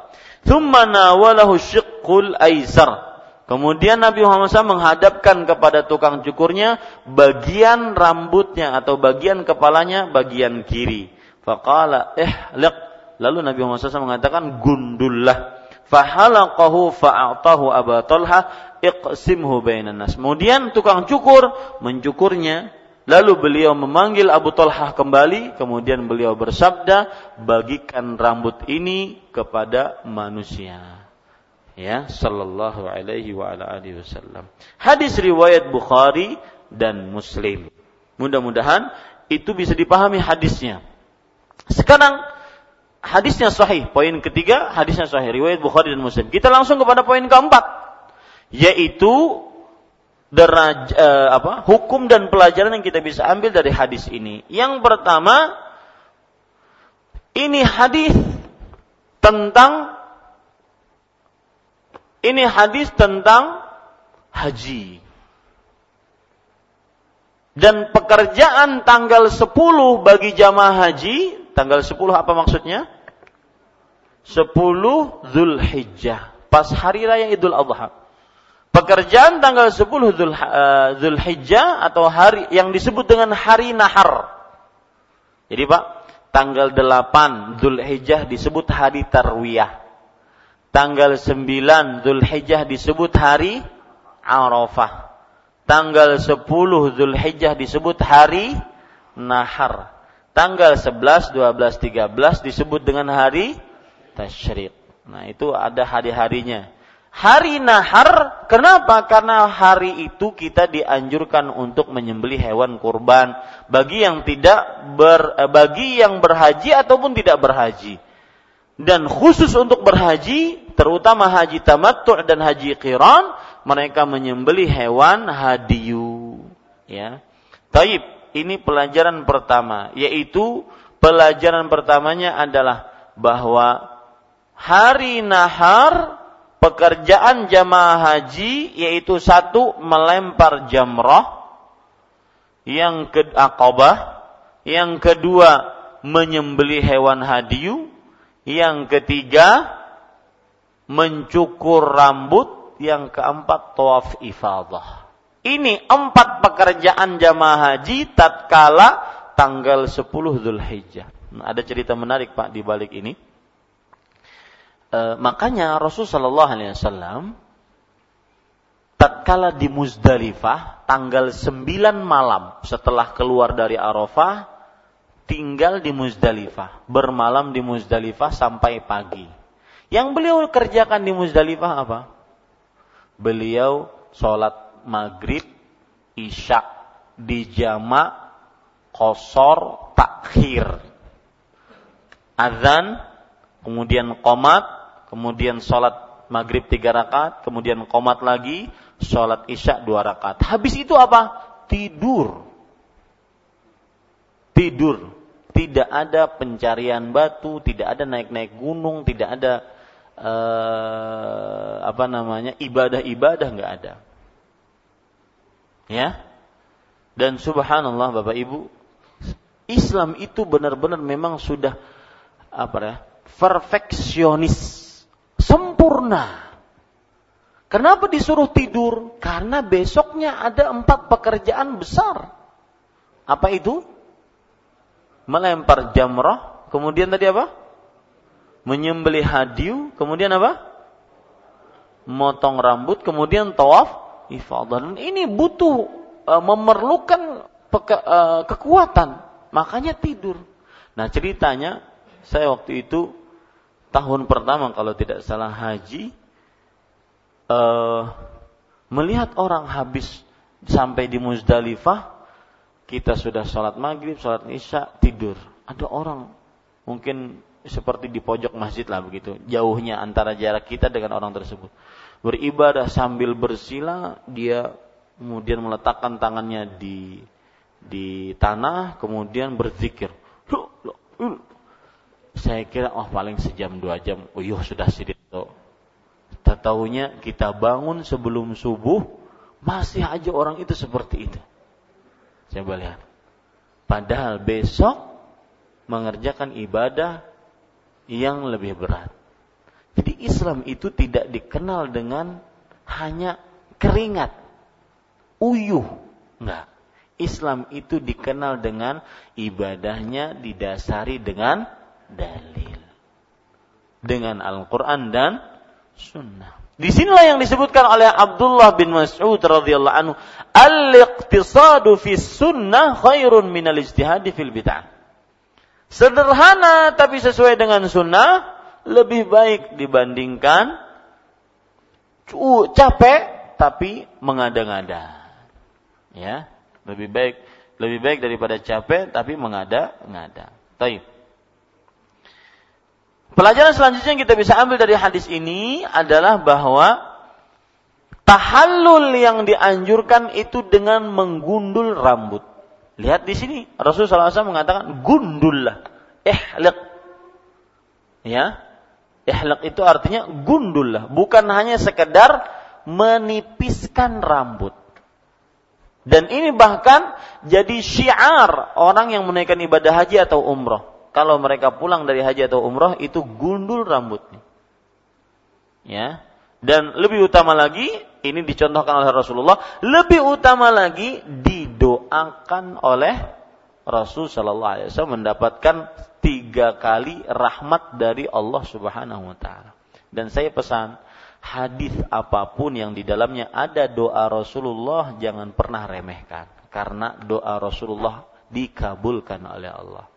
Speaker 1: Thumma nawalahu syiqqul aisar. Kemudian Nabi Muhammad SAW menghadapkan kepada tukang cukurnya bagian rambutnya atau bagian kepalanya bagian kiri. Faqala ihliq. Lalu Nabi Muhammad SAW mengatakan gundullah. Fahalaqahu fa'atahu Abu Talha iqsimhu bainan. Kemudian tukang cukur mencukurnya. Lalu beliau memanggil Abu Talha kembali. Kemudian beliau bersabda, bagikan rambut ini kepada manusia. Ya, sallallahu alaihi wa ala wasallam. Hadis riwayat Bukhari dan Muslim. Mudah-mudahan itu bisa dipahami hadisnya. Sekarang hadisnya sahih. Poin ketiga hadisnya sahih riwayat Bukhari dan Muslim. Kita langsung kepada poin keempat yaitu deraj eh, apa hukum dan pelajaran yang kita bisa ambil dari hadis ini. Yang pertama ini hadis tentang ini hadis tentang haji. Dan pekerjaan tanggal 10 bagi jamaah haji Tanggal 10 apa maksudnya? 10 Zulhijjah. Pas hari raya Idul Adha. Pekerjaan tanggal 10 Zul, uh, Zulhijjah atau hari yang disebut dengan hari nahar. Jadi Pak, tanggal 8 Zulhijjah disebut hari tarwiyah. Tanggal 9 Zulhijjah disebut hari Arafah. Tanggal 10 Zulhijjah disebut hari nahar tanggal 11, 12, 13 disebut dengan hari tasyrik. Nah, itu ada hari-harinya. Hari nahar, kenapa? Karena hari itu kita dianjurkan untuk menyembelih hewan kurban bagi yang tidak ber, eh, bagi yang berhaji ataupun tidak berhaji. Dan khusus untuk berhaji, terutama haji tamattu dan haji qiran, mereka menyembelih hewan hadiyu. Ya. Taib ini pelajaran pertama, yaitu pelajaran pertamanya adalah bahwa hari nahar pekerjaan jamaah haji yaitu satu melempar jamrah, yang ke akobah, yang kedua menyembeli hewan hadiu, yang ketiga mencukur rambut, yang keempat tawaf ifadah. Ini empat pekerjaan jamaah haji tatkala tanggal 10 Zulhijjah. Nah, ada cerita menarik Pak di balik ini. E, makanya Rasulullah Shallallahu Alaihi Wasallam tatkala di Muzdalifah tanggal 9 malam setelah keluar dari Arafah tinggal di Muzdalifah, bermalam di Muzdalifah sampai pagi. Yang beliau kerjakan di Muzdalifah apa? Beliau sholat maghrib, isya di jama, kosor, takhir. Azan, kemudian komat, kemudian sholat maghrib tiga rakaat, kemudian komat lagi, sholat isya dua rakaat. Habis itu apa? Tidur. Tidur. Tidak ada pencarian batu, tidak ada naik-naik gunung, tidak ada eh, apa namanya ibadah-ibadah nggak ada. Ya. Dan subhanallah Bapak Ibu, Islam itu benar-benar memang sudah apa ya? perfeksionis, sempurna. Kenapa disuruh tidur? Karena besoknya ada empat pekerjaan besar. Apa itu? Melempar jamrah, kemudian tadi apa? Menyembelih hadiu, kemudian apa? Motong rambut, kemudian tawaf ifadah. Ini butuh uh, memerlukan peke, uh, kekuatan. Makanya tidur. Nah ceritanya saya waktu itu tahun pertama kalau tidak salah haji uh, melihat orang habis sampai di Muzdalifah kita sudah sholat maghrib, sholat isya, tidur. Ada orang mungkin seperti di pojok masjid lah begitu, jauhnya antara jarak kita dengan orang tersebut beribadah sambil bersila dia kemudian meletakkan tangannya di di tanah kemudian berzikir. Saya kira oh paling sejam dua jam. Oh iya sudah sidito Tetahunya kita bangun sebelum subuh masih aja orang itu seperti itu. Saya lihat. Padahal besok mengerjakan ibadah yang lebih berat. Jadi Islam itu tidak dikenal dengan hanya keringat, uyuh. Enggak. Islam itu dikenal dengan ibadahnya didasari dengan dalil. Dengan Al-Quran dan Sunnah. Di sinilah yang disebutkan oleh Abdullah bin Mas'ud radhiyallahu anhu, al-iqtisadu fi sunnah khairun minal ijtihadi fil bid'ah. Sederhana tapi sesuai dengan sunnah lebih baik dibandingkan capek tapi mengada-ngada. Ya, lebih baik lebih baik daripada capek tapi mengada-ngada. Taib. Pelajaran selanjutnya yang kita bisa ambil dari hadis ini adalah bahwa tahallul yang dianjurkan itu dengan menggundul rambut. Lihat di sini Rasulullah SAW mengatakan gundullah, ihliq. Ya, Ihlak itu artinya gundul lah, bukan hanya sekedar menipiskan rambut. Dan ini bahkan jadi syiar orang yang menaikkan ibadah haji atau umroh. Kalau mereka pulang dari haji atau umroh itu gundul rambutnya. Ya. Dan lebih utama lagi, ini dicontohkan oleh Rasulullah, lebih utama lagi didoakan oleh Rasul Shallallahu Alaihi Wasallam mendapatkan tiga kali rahmat dari Allah Subhanahu Wa Taala. Dan saya pesan hadis apa pun yang di dalamnya ada doa Rasulullah jangan pernah remehkan karena doa Rasulullah dikabulkan oleh Allah.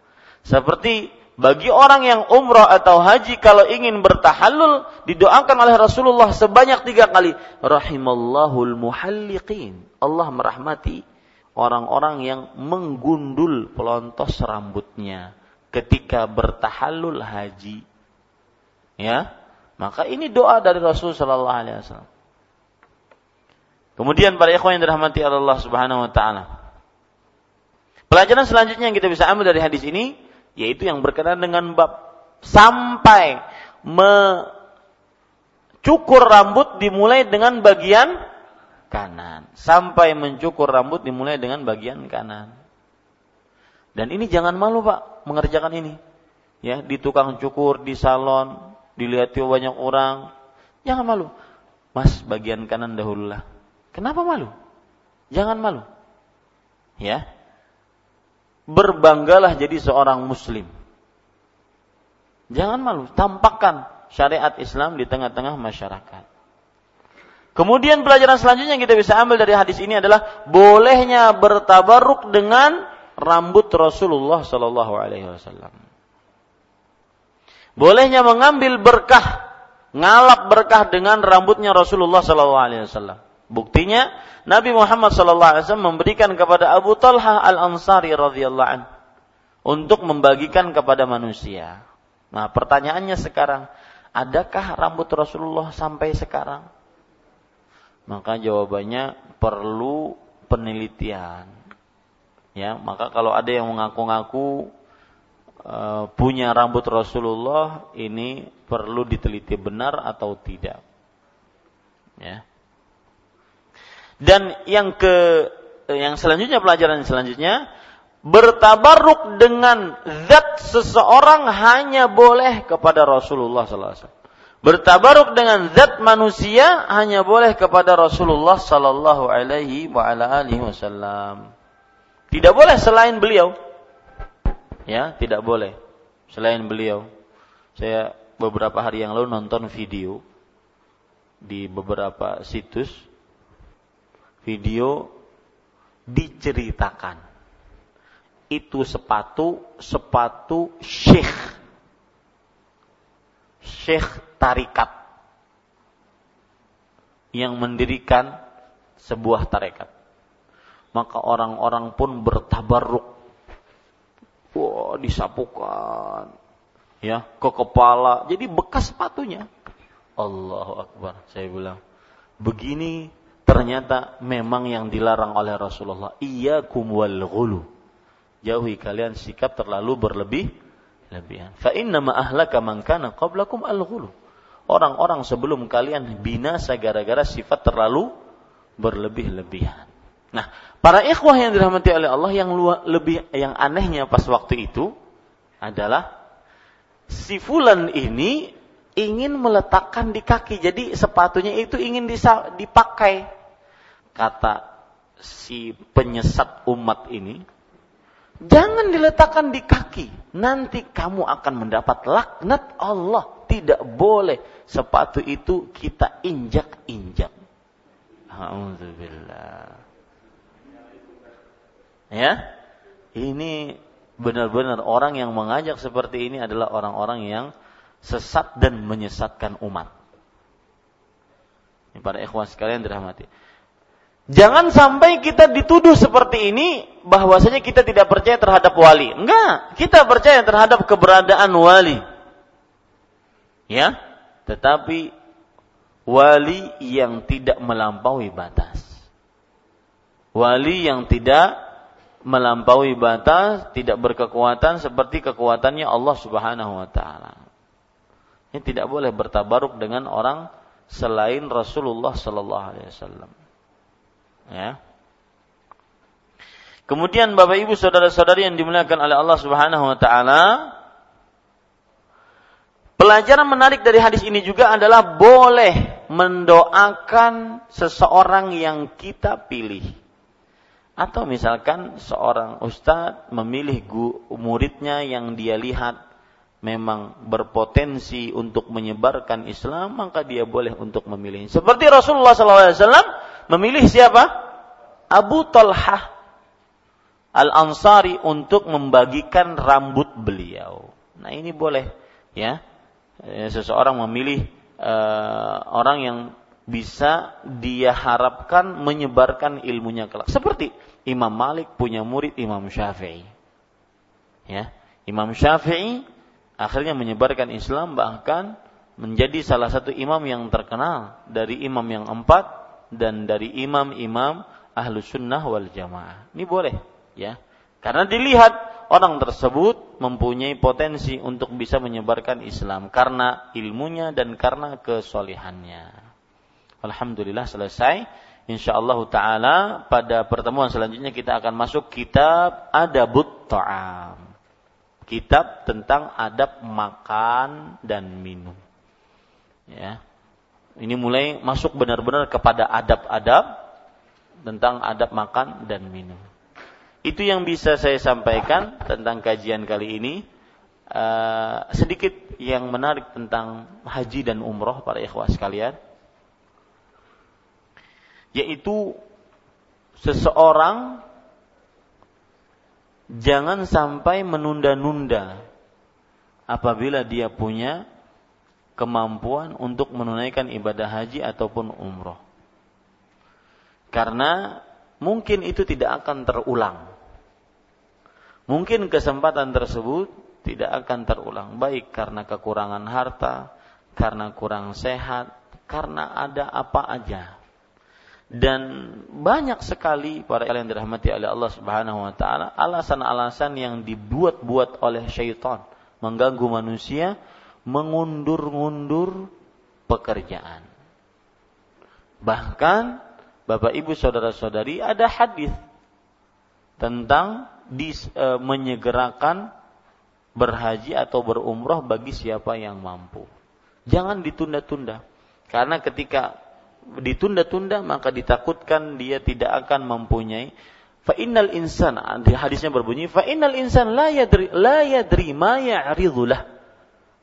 Speaker 1: Seperti bagi orang yang umrah atau haji kalau ingin bertahallul didoakan oleh Rasulullah sebanyak tiga kali rahimallahul muhalliqin Allah merahmati orang-orang yang menggundul pelontos rambutnya ketika bertahallul haji. Ya, maka ini doa dari Rasul Shallallahu Alaihi Wasallam. Kemudian para ikhwan yang dirahmati Allah Subhanahu Wa Taala, Pelajaran selanjutnya yang kita bisa ambil dari hadis ini yaitu yang berkenaan dengan bab sampai mencukur rambut dimulai dengan bagian kanan. Sampai mencukur rambut dimulai dengan bagian kanan. Dan ini jangan malu Pak mengerjakan ini. Ya, di tukang cukur, di salon, dilihat banyak orang. Jangan malu. Mas, bagian kanan dahululah. Kenapa malu? Jangan malu. Ya. Berbanggalah jadi seorang muslim. Jangan malu, tampakkan syariat Islam di tengah-tengah masyarakat. Kemudian pelajaran selanjutnya yang kita bisa ambil dari hadis ini adalah bolehnya bertabaruk dengan rambut Rasulullah Sallallahu Alaihi Wasallam. Bolehnya mengambil berkah, ngalap berkah dengan rambutnya Rasulullah Sallallahu Alaihi Wasallam. Buktinya Nabi Muhammad Wasallam memberikan kepada Abu Talha al Ansari radhiyallahu an untuk membagikan kepada manusia. Nah pertanyaannya sekarang, adakah rambut Rasulullah sampai sekarang? Maka jawabannya perlu penelitian. Ya, maka kalau ada yang mengaku-ngaku uh, punya rambut Rasulullah, ini perlu diteliti benar atau tidak. Ya. Dan yang ke yang selanjutnya pelajaran selanjutnya bertabaruk dengan zat seseorang hanya boleh kepada Rasulullah sallallahu alaihi wasallam. Bertabaruk dengan zat manusia hanya boleh kepada Rasulullah sallallahu alaihi wasallam. Tidak boleh selain beliau. Ya, tidak boleh selain beliau. Saya beberapa hari yang lalu nonton video di beberapa situs video diceritakan itu sepatu sepatu syekh syekh tarikat yang mendirikan sebuah tarekat. Maka orang-orang pun bertabarruk. Wah, disapukan. Ya, ke kepala. Jadi bekas sepatunya. Allahu Akbar. Saya bilang, begini ternyata memang yang dilarang oleh Rasulullah. Iya wal ghulu. Jauhi kalian sikap terlalu berlebih lebihan. Fa inna ma ahlaka man kana qablakum al-ghulu. Orang-orang sebelum kalian binasa gara-gara sifat terlalu berlebih-lebihan. Nah, para ikhwah yang dirahmati oleh Allah yang luar, lebih yang anehnya pas waktu itu adalah si fulan ini ingin meletakkan di kaki. Jadi sepatunya itu ingin dipakai. Kata si penyesat umat ini, Jangan diletakkan di kaki. Nanti kamu akan mendapat laknat Allah. Tidak boleh sepatu itu kita injak-injak. Alhamdulillah. Ya. Ini benar-benar orang yang mengajak seperti ini adalah orang-orang yang sesat dan menyesatkan umat. Ini para ikhwan sekalian dirahmati. Jangan sampai kita dituduh seperti ini bahwasanya kita tidak percaya terhadap wali. Enggak, kita percaya terhadap keberadaan wali. Ya, tetapi wali yang tidak melampaui batas. Wali yang tidak melampaui batas, tidak berkekuatan seperti kekuatannya Allah Subhanahu wa taala. Ini tidak boleh bertabaruk dengan orang selain Rasulullah sallallahu alaihi wasallam. Ya. Kemudian Bapak Ibu saudara-saudari yang dimuliakan oleh Allah Subhanahu wa taala, pelajaran menarik dari hadis ini juga adalah boleh mendoakan seseorang yang kita pilih. Atau misalkan seorang ustadz memilih muridnya yang dia lihat memang berpotensi untuk menyebarkan Islam, maka dia boleh untuk memilih. Seperti Rasulullah SAW memilih siapa? Abu Talhah Al-Ansari untuk membagikan rambut beliau. Nah ini boleh ya. Eh, seseorang memilih uh, orang yang bisa dia harapkan menyebarkan ilmunya kelak. Seperti Imam Malik punya murid Imam Syafi'i. Ya, Imam Syafi'i akhirnya menyebarkan Islam bahkan menjadi salah satu imam yang terkenal dari imam yang empat dan dari imam-imam ahlu sunnah wal jamaah. Ini boleh, ya. Karena dilihat orang tersebut mempunyai potensi untuk bisa menyebarkan Islam karena ilmunya dan karena kesolehannya. Alhamdulillah selesai. Insyaallah taala pada pertemuan selanjutnya kita akan masuk kitab Adabut Ta'am. Kitab tentang adab makan dan minum. Ya. Ini mulai masuk benar-benar kepada adab-adab tentang adab makan dan minum. Itu yang bisa saya sampaikan tentang kajian kali ini. Uh, sedikit yang menarik tentang haji dan umroh para ikhwah sekalian. Yaitu seseorang jangan sampai menunda-nunda apabila dia punya kemampuan untuk menunaikan ibadah haji ataupun umroh. Karena mungkin itu tidak akan terulang. Mungkin kesempatan tersebut tidak akan terulang, baik karena kekurangan harta, karena kurang sehat, karena ada apa aja. Dan banyak sekali para yang dirahmati oleh Allah Subhanahu wa taala alasan-alasan yang dibuat-buat oleh syaitan mengganggu manusia mengundur-ngundur pekerjaan. Bahkan Bapak Ibu saudara-saudari ada hadis tentang dis, e, menyegerakan berhaji atau berumroh bagi siapa yang mampu. Jangan ditunda-tunda. Karena ketika ditunda-tunda maka ditakutkan dia tidak akan mempunyai fa innal insan di hadisnya berbunyi fa innal insan la yadri la yadri ma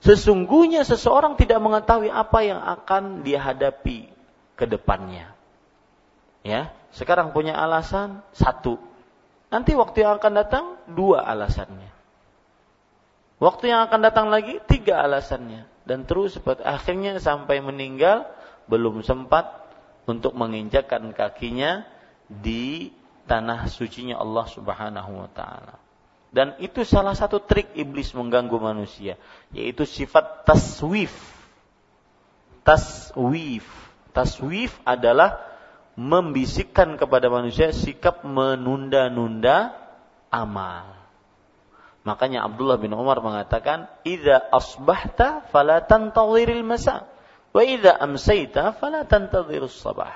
Speaker 1: Sesungguhnya seseorang tidak mengetahui apa yang akan dia hadapi ke depannya. Ya, sekarang punya alasan satu. Nanti waktu yang akan datang dua alasannya. Waktu yang akan datang lagi tiga alasannya dan terus akhirnya sampai meninggal belum sempat untuk menginjakkan kakinya di tanah sucinya Allah Subhanahu wa taala. Dan itu salah satu trik iblis mengganggu manusia, yaitu sifat taswif. Taswif. Taswif adalah membisikkan kepada manusia sikap menunda-nunda amal. Makanya Abdullah bin Umar mengatakan, "Idza asbahta fala tantadhiril masa, wa idza amsayta fala tantadhirus sabah."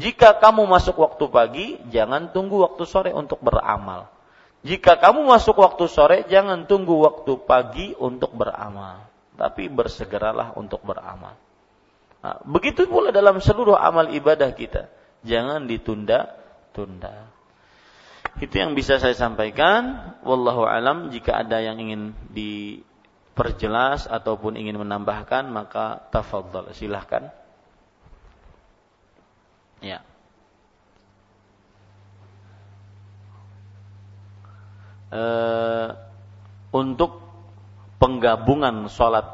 Speaker 1: Jika kamu masuk waktu pagi, jangan tunggu waktu sore untuk beramal. Jika kamu masuk waktu sore, jangan tunggu waktu pagi untuk beramal, tapi bersegeralah untuk beramal. Nah, begitu pula dalam seluruh amal ibadah kita, jangan ditunda-tunda. Itu yang bisa saya sampaikan. Wallahu alam. Jika ada yang ingin diperjelas ataupun ingin menambahkan, maka tafadhol. Silahkan. Ya. Uh, untuk penggabungan sholat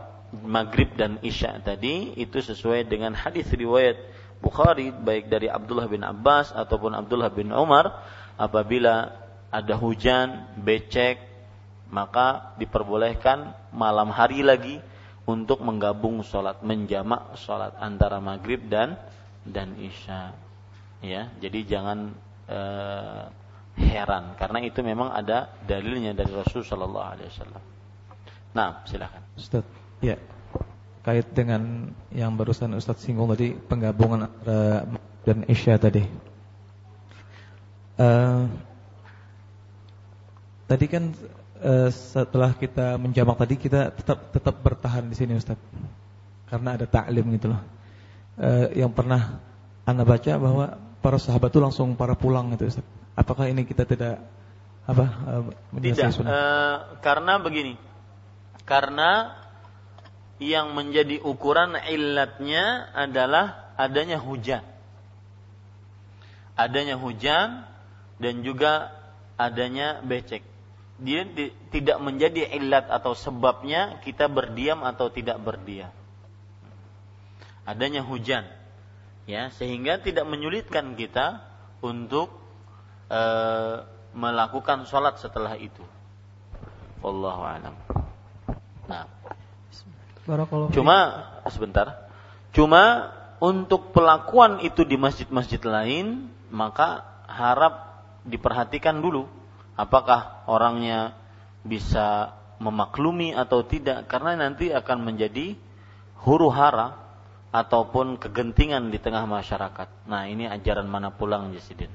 Speaker 1: maghrib dan isya tadi itu sesuai dengan hadis riwayat Bukhari baik dari Abdullah bin Abbas ataupun Abdullah bin Umar apabila ada hujan becek maka diperbolehkan malam hari lagi untuk menggabung sholat menjamak sholat antara maghrib dan dan isya. Ya jadi jangan uh, heran karena itu memang ada dalilnya dari Rasul Shallallahu Alaihi Wasallam. Nah, silakan.
Speaker 2: Ustaz, ya kait dengan yang barusan Ustaz singgung tadi penggabungan dan Isya tadi. Uh, tadi kan uh, setelah kita menjamak tadi kita tetap tetap bertahan di sini Ustaz. Karena ada taklim gitu loh. Uh, yang pernah Anda baca bahwa para sahabat itu langsung para pulang gitu Ustaz. Apakah ini kita tidak apa uh,
Speaker 1: tidak uh, karena begini. Karena yang menjadi ukuran illatnya adalah adanya hujan. Adanya hujan dan juga adanya becek. Dia di, tidak menjadi illat atau sebabnya kita berdiam atau tidak berdiam. Adanya hujan. Ya sehingga tidak menyulitkan kita untuk e, melakukan sholat setelah itu. Wallahu a'lam. Nah, cuma sebentar. Cuma untuk pelakuan itu di masjid-masjid lain maka harap diperhatikan dulu Apakah orangnya bisa memaklumi atau tidak karena nanti akan menjadi huru hara ataupun kegentingan di tengah masyarakat. Nah, ini ajaran mana pulang Jasidin.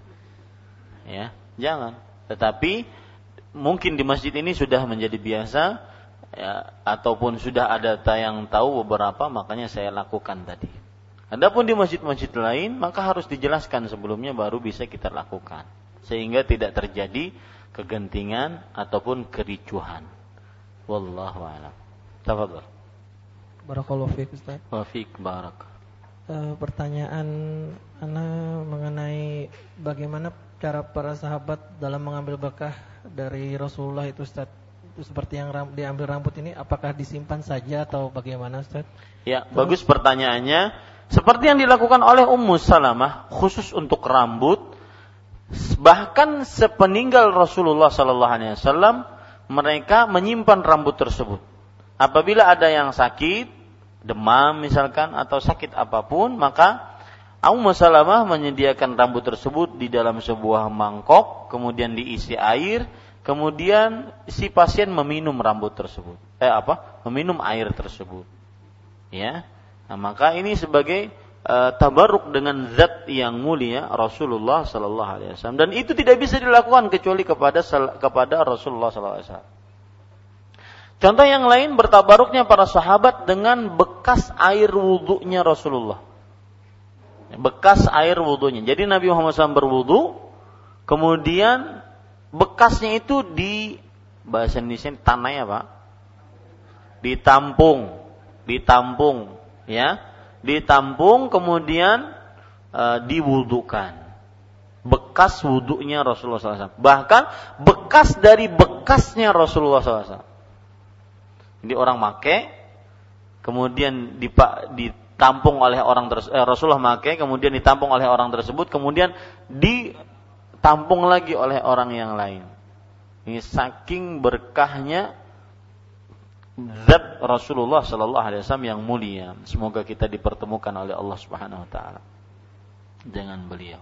Speaker 1: Ya, jangan. Tetapi mungkin di masjid ini sudah menjadi biasa ya, ataupun sudah ada yang tahu beberapa makanya saya lakukan tadi. Adapun di masjid-masjid lain maka harus dijelaskan sebelumnya baru bisa kita lakukan sehingga tidak terjadi kegentingan ataupun kericuhan. Wallahu a'lam. Tafadhol.
Speaker 3: Barakallahu fiik Ustaz.
Speaker 1: Wa fiik barak.
Speaker 3: E, pertanyaan ana mengenai bagaimana cara para sahabat dalam mengambil berkah dari Rasulullah itu Ustaz itu seperti yang ram, diambil rambut ini apakah disimpan saja atau bagaimana Ustaz?
Speaker 1: Ya, Terus, bagus pertanyaannya. Seperti yang dilakukan oleh Ummu Salamah khusus untuk rambut bahkan sepeninggal Rasulullah sallallahu alaihi wasallam mereka menyimpan rambut tersebut. Apabila ada yang sakit, demam misalkan atau sakit apa pun, maka Ummu Salamah menyediakan rambut tersebut di dalam sebuah mangkok, kemudian diisi air, kemudian si pasien meminum rambut tersebut. Eh apa? Meminum air tersebut. Ya. Nah, maka ini sebagai uh, tabarruk dengan zat yang mulia Rasulullah sallallahu alaihi wasallam dan itu tidak bisa dilakukan kecuali kepada kepada Rasulullah sallallahu alaihi wasallam. Contoh yang lain bertabaruknya para sahabat dengan bekas air wudhunya Rasulullah bekas air wudhunya. Jadi Nabi Muhammad SAW berwudhu, kemudian bekasnya itu di bahasa Indonesia tanah ya pak, ditampung, ditampung, ya, ditampung kemudian e, diwudukan. Bekas wudhunya Rasulullah SAW. Bahkan bekas dari bekasnya Rasulullah SAW. Jadi orang make, kemudian dipak, ditampung oleh orang eh, Rasulullah memakai, kemudian ditampung oleh orang tersebut, kemudian ditampung lagi oleh orang yang lain. Ini saking berkahnya zat Rasulullah Sallallahu Alaihi Wasallam yang mulia. Semoga kita dipertemukan oleh Allah Subhanahu Wa Taala dengan beliau.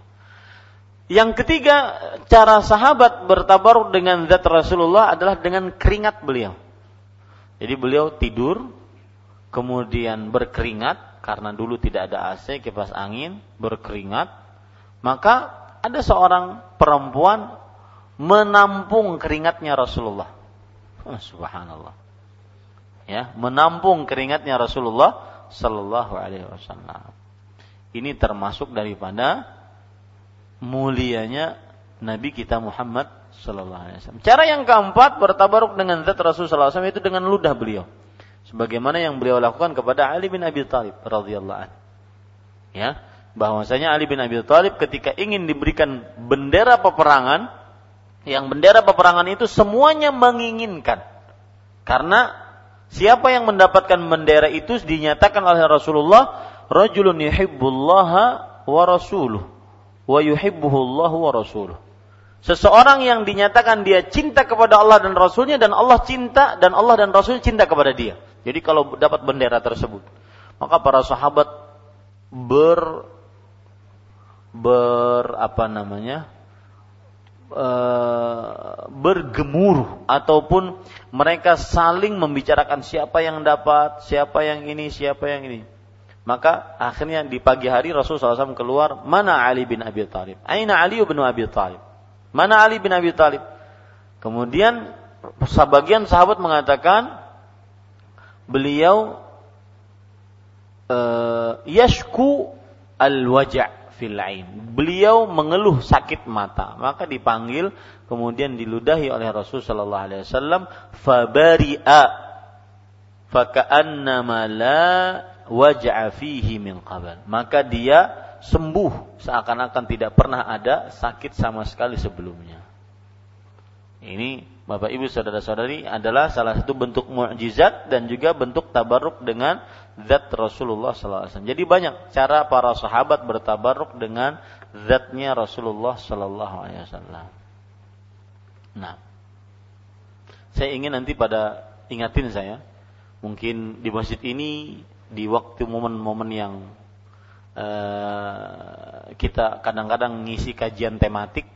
Speaker 1: Yang ketiga, cara sahabat bertabaruk dengan zat Rasulullah adalah dengan keringat beliau. Jadi beliau tidur, kemudian berkeringat, karena dulu tidak ada AC, kipas angin, berkeringat, maka ada seorang perempuan menampung keringatnya Rasulullah. Subhanallah. Ya, menampung keringatnya Rasulullah sallallahu alaihi wasallam. Ini termasuk daripada mulianya Nabi kita Muhammad sallallahu alaihi wasallam. Cara yang keempat bertabaruk dengan zat wasallam itu dengan ludah beliau sebagaimana yang beliau lakukan kepada Ali bin Abi Thalib radhiyallahu. Ya, bahwasanya Ali bin Abi Thalib ketika ingin diberikan bendera peperangan, yang bendera peperangan itu semuanya menginginkan. Karena siapa yang mendapatkan bendera itu dinyatakan oleh Rasulullah, rajulun yuhibbullaha wa rasuluh wa yuhibbuhullahu wa rasuluh. Seseorang yang dinyatakan dia cinta kepada Allah dan Rasulnya dan Allah cinta dan Allah dan Rasul cinta kepada dia. Jadi kalau dapat bendera tersebut, maka para sahabat ber ber apa namanya e, bergemuruh ataupun mereka saling membicarakan siapa yang dapat, siapa yang ini, siapa yang ini. Maka akhirnya di pagi hari Rasulullah SAW keluar, mana Ali bin Abi Thalib? Aina Ali bin Abi Thalib? Mana Ali bin Abi Thalib? Kemudian sebagian sahabat mengatakan beliau uh, yashku al-waja' fil ain. Beliau mengeluh sakit mata, maka dipanggil kemudian diludahi oleh Rasul sallallahu alaihi wasallam fabari'a la waj'a fihi min qabl. Maka dia sembuh seakan-akan tidak pernah ada sakit sama sekali sebelumnya. Ini Bapak Ibu saudara-saudari adalah salah satu bentuk mukjizat dan juga bentuk tabarruk dengan zat Rasulullah SAW. Jadi banyak cara para sahabat bertabarruk dengan zatnya Rasulullah SAW. Nah, saya ingin nanti pada ingatin saya, mungkin di masjid ini di waktu momen-momen yang uh, kita kadang-kadang ngisi kajian tematik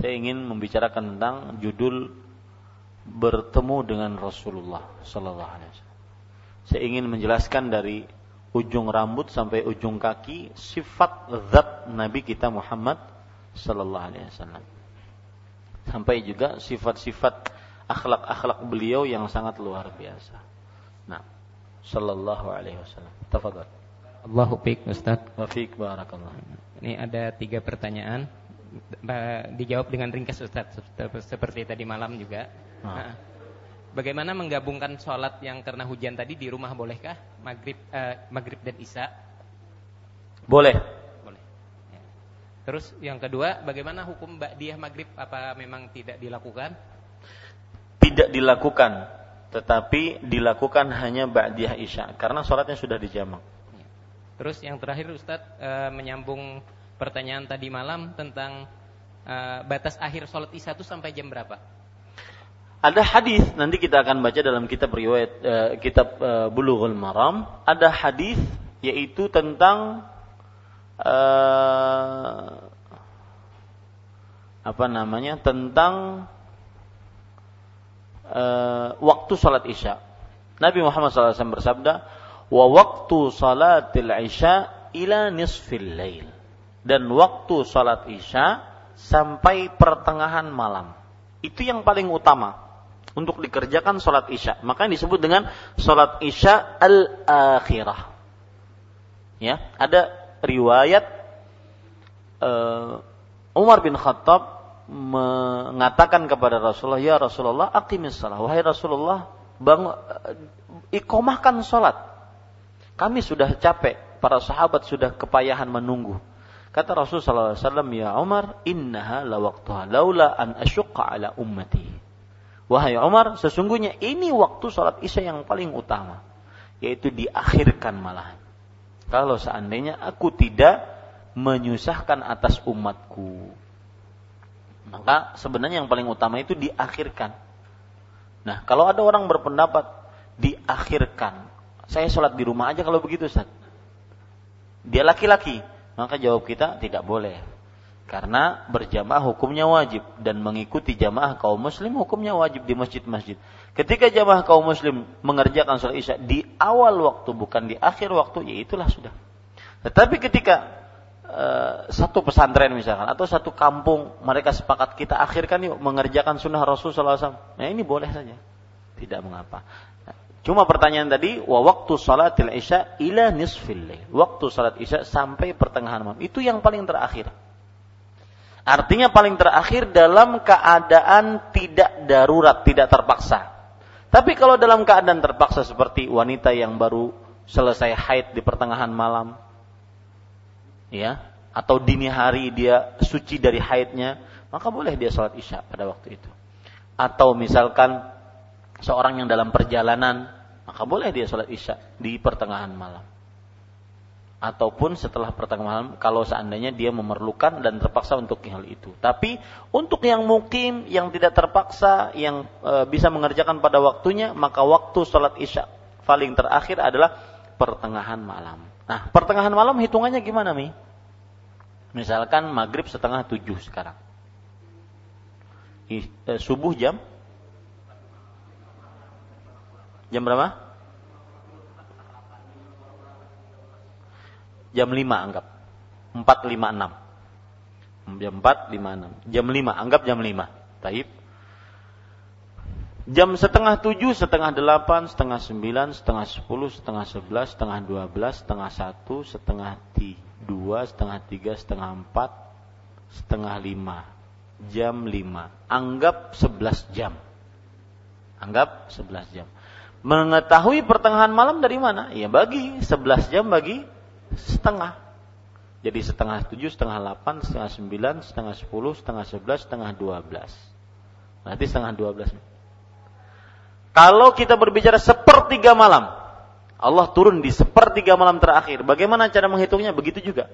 Speaker 1: Saya ingin membicarakan tentang judul bertemu dengan Rasulullah sallallahu alaihi wasallam. Saya ingin menjelaskan dari ujung rambut sampai ujung kaki sifat zat Nabi kita Muhammad sallallahu alaihi wasallam. Sampai juga sifat-sifat akhlak-akhlak beliau yang sangat luar biasa. Nah, sallallahu alaihi wasallam. Tafadhal.
Speaker 4: Allahu fiik Ustaz.
Speaker 1: Wa fiik barakallah.
Speaker 4: Ini ada tiga pertanyaan dijawab dengan ringkas Ustaz seperti tadi malam juga. Ah. Nah, bagaimana menggabungkan sholat yang karena hujan tadi di rumah bolehkah? Maghrib, eh, maghrib dan isya?
Speaker 1: Boleh.
Speaker 4: Boleh. Ya. Terus yang kedua, bagaimana hukum ba'diyah maghrib? Apa memang tidak dilakukan?
Speaker 1: Tidak dilakukan, tetapi dilakukan hanya ba'diyah isya karena sholatnya sudah dijamak. Ya.
Speaker 4: Terus yang terakhir Ustadz e, menyambung pertanyaan tadi malam tentang e, batas akhir sholat isya itu sampai jam berapa?
Speaker 1: Ada hadis nanti kita akan baca dalam kitab riwayat uh, kitab uh, Bulughul Maram, ada hadis yaitu tentang uh, apa namanya? tentang uh, waktu salat Isya. Nabi Muhammad SAW bersabda, "Wa waktu salatil Isya ila nisfil lail." Dan waktu salat Isya sampai pertengahan malam. Itu yang paling utama untuk dikerjakan sholat isya. Maka disebut dengan sholat isya al-akhirah. Ya, ada riwayat uh, Umar bin Khattab mengatakan kepada Rasulullah, "Ya Rasulullah, aqimis salah." Wahai Rasulullah, bang uh, ikomahkan sholat. Kami sudah capek, para sahabat sudah kepayahan menunggu. Kata Rasulullah SAW, Ya Umar, innaha la waqtuha laula an asyukka ala ummati. Wahai Umar, sesungguhnya ini waktu sholat isya yang paling utama. Yaitu diakhirkan malahan. Kalau seandainya aku tidak menyusahkan atas umatku. Maka sebenarnya yang paling utama itu diakhirkan. Nah, kalau ada orang berpendapat diakhirkan. Saya sholat di rumah aja kalau begitu, Ustaz. Dia laki-laki. Maka jawab kita tidak boleh. Karena berjamaah hukumnya wajib dan mengikuti jamaah kaum muslim hukumnya wajib di masjid-masjid. Ketika jamaah kaum muslim mengerjakan sholat isya di awal waktu bukan di akhir waktu, ya itulah sudah. Tetapi ketika uh, satu pesantren misalkan atau satu kampung mereka sepakat kita akhirkan yuk mengerjakan sunnah Rasul SAW. Nah ini boleh saja, tidak mengapa. Cuma pertanyaan tadi, wa waktu salatil isya ila nisfil Waktu salat isya sampai pertengahan malam. Itu yang paling terakhir. Artinya paling terakhir dalam keadaan tidak darurat, tidak terpaksa. Tapi kalau dalam keadaan terpaksa seperti wanita yang baru selesai haid di pertengahan malam, ya, atau dini hari dia suci dari haidnya, maka boleh dia sholat isya pada waktu itu. Atau misalkan seorang yang dalam perjalanan, maka boleh dia sholat isya di pertengahan malam ataupun setelah pertengahan malam kalau seandainya dia memerlukan dan terpaksa untuk hal itu. Tapi untuk yang mungkin yang tidak terpaksa yang e, bisa mengerjakan pada waktunya maka waktu sholat isya paling terakhir adalah pertengahan malam. Nah pertengahan malam hitungannya gimana mi? Misalkan maghrib setengah tujuh sekarang. E, subuh jam jam berapa? jam 5 anggap. 4.56. Jam 4.56. Jam 5, anggap jam 5. Taib. Jam setengah tujuh, setengah delapan, setengah sembilan, setengah sepuluh, setengah sebelas, setengah dua belas, setengah satu, setengah dua, setengah tiga, setengah empat, setengah lima. Jam lima. Anggap sebelas jam. Anggap sebelas jam. Mengetahui pertengahan malam dari mana? Ya bagi sebelas jam bagi setengah. Jadi setengah tujuh, setengah delapan, setengah sembilan, setengah sepuluh, setengah sebelas, setengah dua belas. Nanti setengah dua belas. Kalau kita berbicara sepertiga malam, Allah turun di sepertiga malam terakhir. Bagaimana cara menghitungnya? Begitu juga.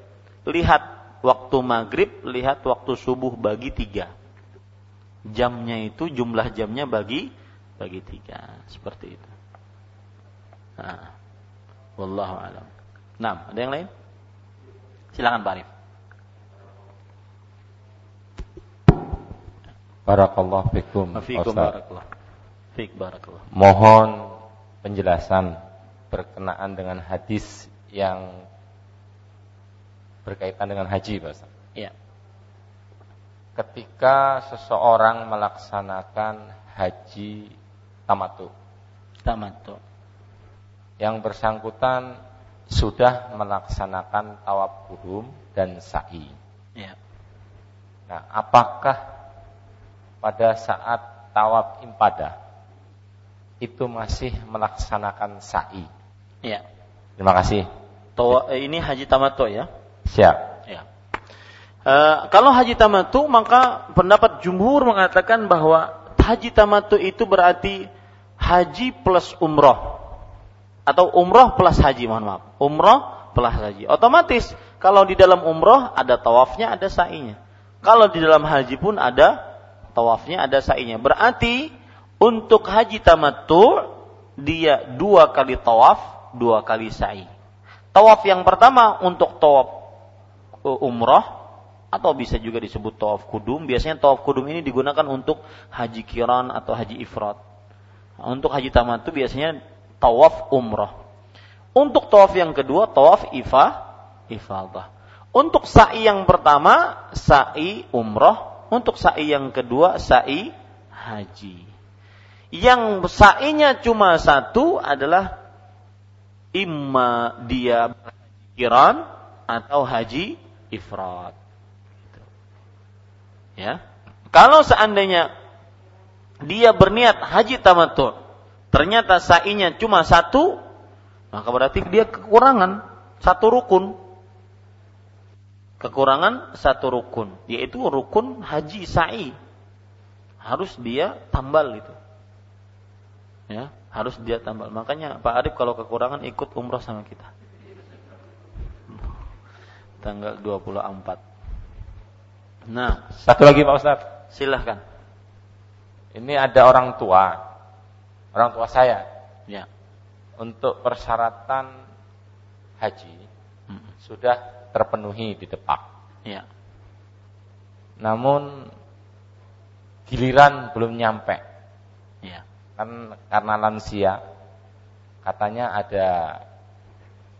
Speaker 1: Lihat waktu maghrib, lihat waktu subuh bagi tiga. Jamnya itu jumlah jamnya bagi bagi tiga. Seperti itu. Nah, wallahu alam. Nah, ada yang lain? Silakan Pak Arif.
Speaker 5: Barakallahu fikum.
Speaker 1: Barakallah. Fik barakallah.
Speaker 5: Mohon penjelasan berkenaan dengan hadis yang berkaitan dengan haji, Pak Ustaz.
Speaker 1: Iya.
Speaker 5: Ketika seseorang melaksanakan haji tamatu,
Speaker 1: Tamattu.
Speaker 5: Yang bersangkutan sudah melaksanakan tawaf kudum dan sa'i.
Speaker 1: Iya.
Speaker 5: Nah, apakah pada saat tawaf impadah itu masih melaksanakan sa'i?
Speaker 1: Iya.
Speaker 5: Terima kasih.
Speaker 1: Tawa, eh, ini haji tamattu ya.
Speaker 5: Siap.
Speaker 1: Ya. Eh, kalau haji tamattu maka pendapat jumhur mengatakan bahwa haji tamattu itu berarti haji plus umroh atau umroh plus haji mohon maaf. Umroh plus haji. Otomatis kalau di dalam umroh ada tawafnya ada sa'inya. Kalau di dalam haji pun ada tawafnya ada sa'inya. Berarti untuk haji tamattu dia dua kali tawaf dua kali sa'i. Tawaf yang pertama untuk tawaf uh, umroh atau bisa juga disebut tawaf kudum. Biasanya tawaf kudum ini digunakan untuk haji kiran atau haji ifrat. Untuk haji tamattu biasanya tawaf umroh. Untuk tawaf yang kedua tawaf ifa ifadah. Untuk sa'i yang pertama sa'i umroh, untuk sa'i yang kedua sa'i haji. Yang sa'inya cuma satu adalah imma dia kiran atau haji ifrat. Gitu. Ya. Kalau seandainya dia berniat haji tamattu, ternyata sa'inya cuma satu, maka berarti dia kekurangan satu rukun. Kekurangan satu rukun, yaitu rukun haji sa'i. Harus dia tambal itu. Ya, harus dia tambal. Makanya Pak Arif kalau kekurangan ikut umroh sama kita tanggal 24. Nah,
Speaker 5: Satu lagi Pak Ustaz.
Speaker 1: silahkan.
Speaker 5: Ini ada orang tua, orang tua saya,
Speaker 1: Ya.
Speaker 5: untuk persyaratan haji
Speaker 1: Mm,
Speaker 5: sudah terpenuhi di Depak.
Speaker 1: Ya.
Speaker 5: Namun giliran belum nyampe.
Speaker 1: Ya.
Speaker 5: Kan karena lansia katanya ada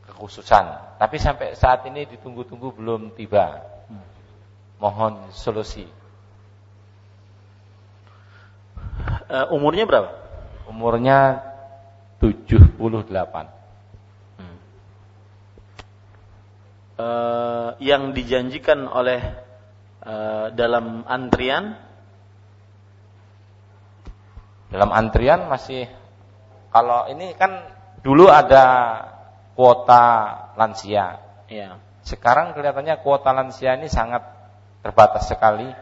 Speaker 5: kekhususan. Tapi sampai saat ini ditunggu-tunggu belum tiba.
Speaker 1: Hmm.
Speaker 5: Mohon solusi.
Speaker 1: Eh, umurnya berapa?
Speaker 5: Umurnya 78.
Speaker 1: Hmm. Eh, yang dijanjikan oleh eh, dalam antrian
Speaker 5: Dalam antrian masih kalau ini kan dulu ada kuota lansia.
Speaker 1: ya.
Speaker 5: Sekarang kelihatannya kuota lansia ini sangat terbatas sekali.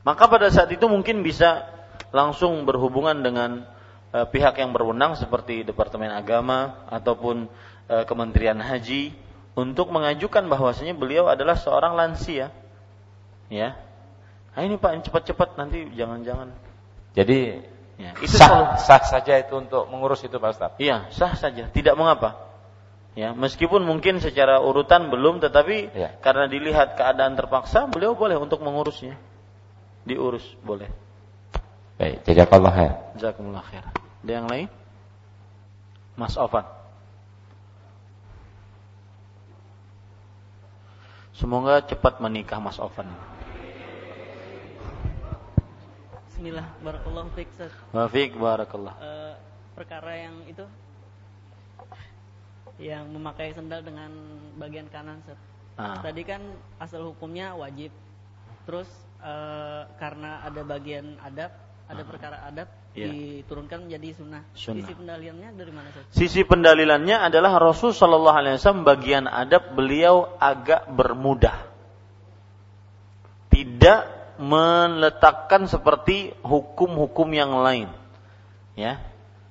Speaker 1: Maka pada saat itu mungkin bisa langsung berhubungan dengan eh, pihak yang berwenang seperti Departemen Agama ataupun eh, Kementerian Haji untuk mengajukan bahwasanya beliau adalah seorang lansia. Ya. Nah, ini Pak, cepat-cepat nanti jangan-jangan.
Speaker 5: Jadi
Speaker 1: Ya, itu
Speaker 5: sah, sah saja itu untuk mengurus itu Pak Ustaz.
Speaker 1: Iya, sah saja, tidak mengapa. Ya, meskipun mungkin secara urutan belum, tetapi
Speaker 5: Ya.
Speaker 1: karena dilihat keadaan terpaksa, beliau boleh untuk mengurusnya. Diurus, boleh.
Speaker 5: Baik, jazakallah khair.
Speaker 1: Jazakumullah khair. Ada yang lain? Mas Ofan. Semoga cepat menikah Mas Ofan.
Speaker 6: Bismillah, barakallahu fiik, Ustaz.
Speaker 1: Wafiq barakallah.
Speaker 6: Eh, perkara yang itu yang memakai sendal dengan bagian kanan, Ustaz.
Speaker 1: Ah.
Speaker 6: Tadi kan asal hukumnya wajib. Terus eh, karena ada bagian adab, ada perkara adab
Speaker 1: Iya.
Speaker 6: diturunkan menjadi sunnah.
Speaker 1: Sunnah.
Speaker 6: Sisi pendalilannya dari mana, Ustaz?
Speaker 1: Sisi pendalilannya adalah Rasul Shallallahu Alaihi Wasallam bagian adab beliau agak bermudah, tidak meletakkan seperti hukum-hukum yang lain, ya.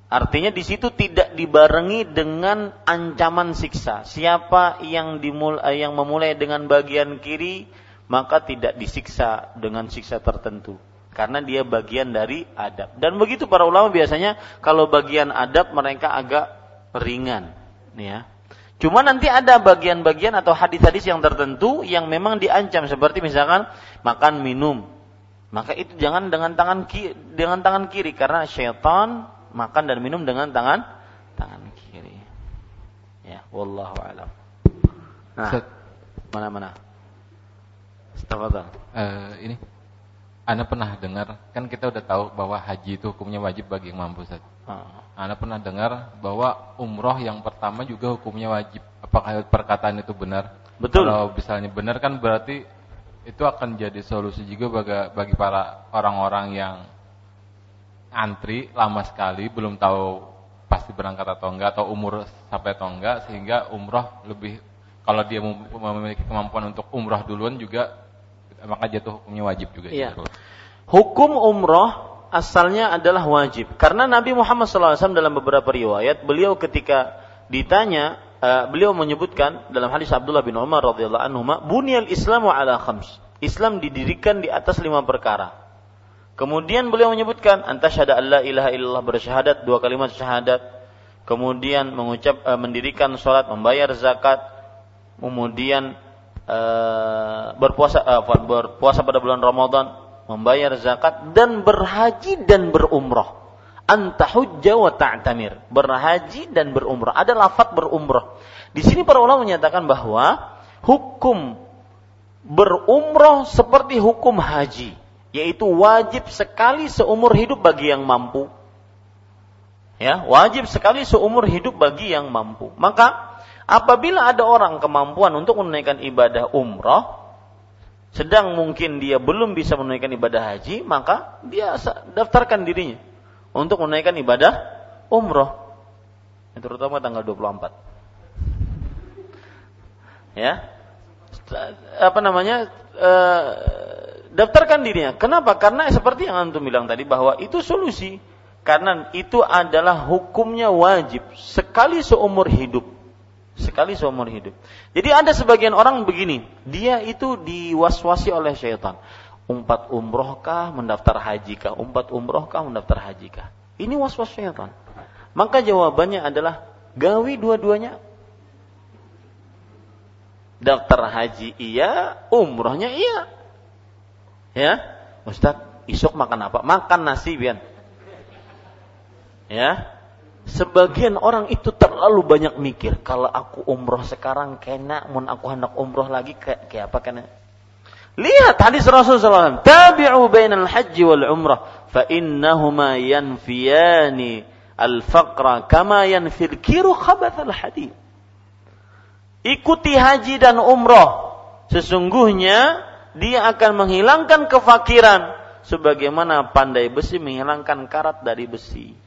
Speaker 1: Artinya di situ tidak dibarengi dengan ancaman siksa. Siapa yang dimul eh, yang memulai dengan bagian kiri maka tidak disiksa dengan siksa tertentu karena dia bagian dari adab. Dan begitu para ulama biasanya kalau bagian adab mereka agak ringan, ya. Cuma nanti ada bagian-bagian atau hadis-hadis yang tertentu yang memang diancam seperti misalkan makan minum Maka itu jangan dengan tangan kiri, dengan tangan kiri karena syaitan makan dan minum dengan tangan tangan kiri. Ya, wallahu alam. Nah, mana-mana.
Speaker 7: Uh, ini anda pernah dengar, kan kita udah tahu bahwa haji itu hukumnya wajib bagi yang mampu Ustaz. Uh. Anda pernah dengar bahwa umroh yang pertama juga hukumnya wajib. Apakah perkataan itu benar?
Speaker 1: Betul.
Speaker 7: Kalau misalnya benar kan berarti itu akan jadi solusi juga bagi, bagi para orang-orang yang antri lama sekali belum tahu pasti berangkat atau enggak atau umur sampai atau enggak sehingga umroh lebih kalau dia memiliki kemampuan untuk umroh duluan juga maka jatuh hukumnya wajib juga.
Speaker 1: Iya. Hukum umroh asalnya adalah wajib. Karena Nabi Muhammad SAW dalam beberapa riwayat beliau ketika ditanya uh, beliau menyebutkan dalam hadis Abdullah bin Umar radhiyallahu anhu bunyal Islamu ala khams. Islam didirikan di atas lima perkara. Kemudian beliau menyebutkan antasyhadu alla ilaha illallah bersyahadat dua kalimat syahadat. Kemudian mengucap uh, mendirikan salat membayar zakat. Kemudian Eh, berpuasa uh, berpuasa pada bulan Ramadan, membayar zakat dan berhaji dan berumrah. Anta hujja wa ta'tamir. Berhaji dan berumrah. Ada lafaz berumrah. Di sini para ulama menyatakan bahwa hukum berumrah seperti hukum haji, yaitu wajib sekali seumur hidup bagi yang mampu. Ya, wajib sekali seumur hidup bagi yang mampu. Maka Apabila ada orang kemampuan untuk menunaikan ibadah umroh, sedang mungkin dia belum bisa menunaikan ibadah haji, maka dia daftarkan dirinya untuk menunaikan ibadah umroh. Terutama tanggal 24. Ya. Apa namanya? E, daftarkan dirinya. Kenapa? Karena seperti yang antum bilang tadi bahwa itu solusi. Karena itu adalah hukumnya wajib sekali seumur hidup sekali seumur hidup. Jadi ada sebagian orang begini, dia itu diwaswasi oleh syaitan. Umpat umrohkah, mendaftar hajikah? Umpat umrohkah, mendaftar hajikah? Ini waswas syaitan. Maka jawabannya adalah gawi dua-duanya. Daftar haji iya, umrohnya iya. Ya, Ustaz, isuk makan apa? Makan nasi, Bian. Ya, Sebagian orang itu terlalu banyak mikir. Kalau aku umroh sekarang kena, mun aku hendak umroh lagi kayak, kayak apa kena? Lihat hadis Rasulullah SAW. Tabi'u bainal haji wal umrah. Fa innahuma yanfiyani al-faqra kama yanfil kiru khabath al-hadid. Ikuti haji dan umroh. Sesungguhnya dia akan menghilangkan kefakiran. Sebagaimana pandai besi menghilangkan karat dari besi.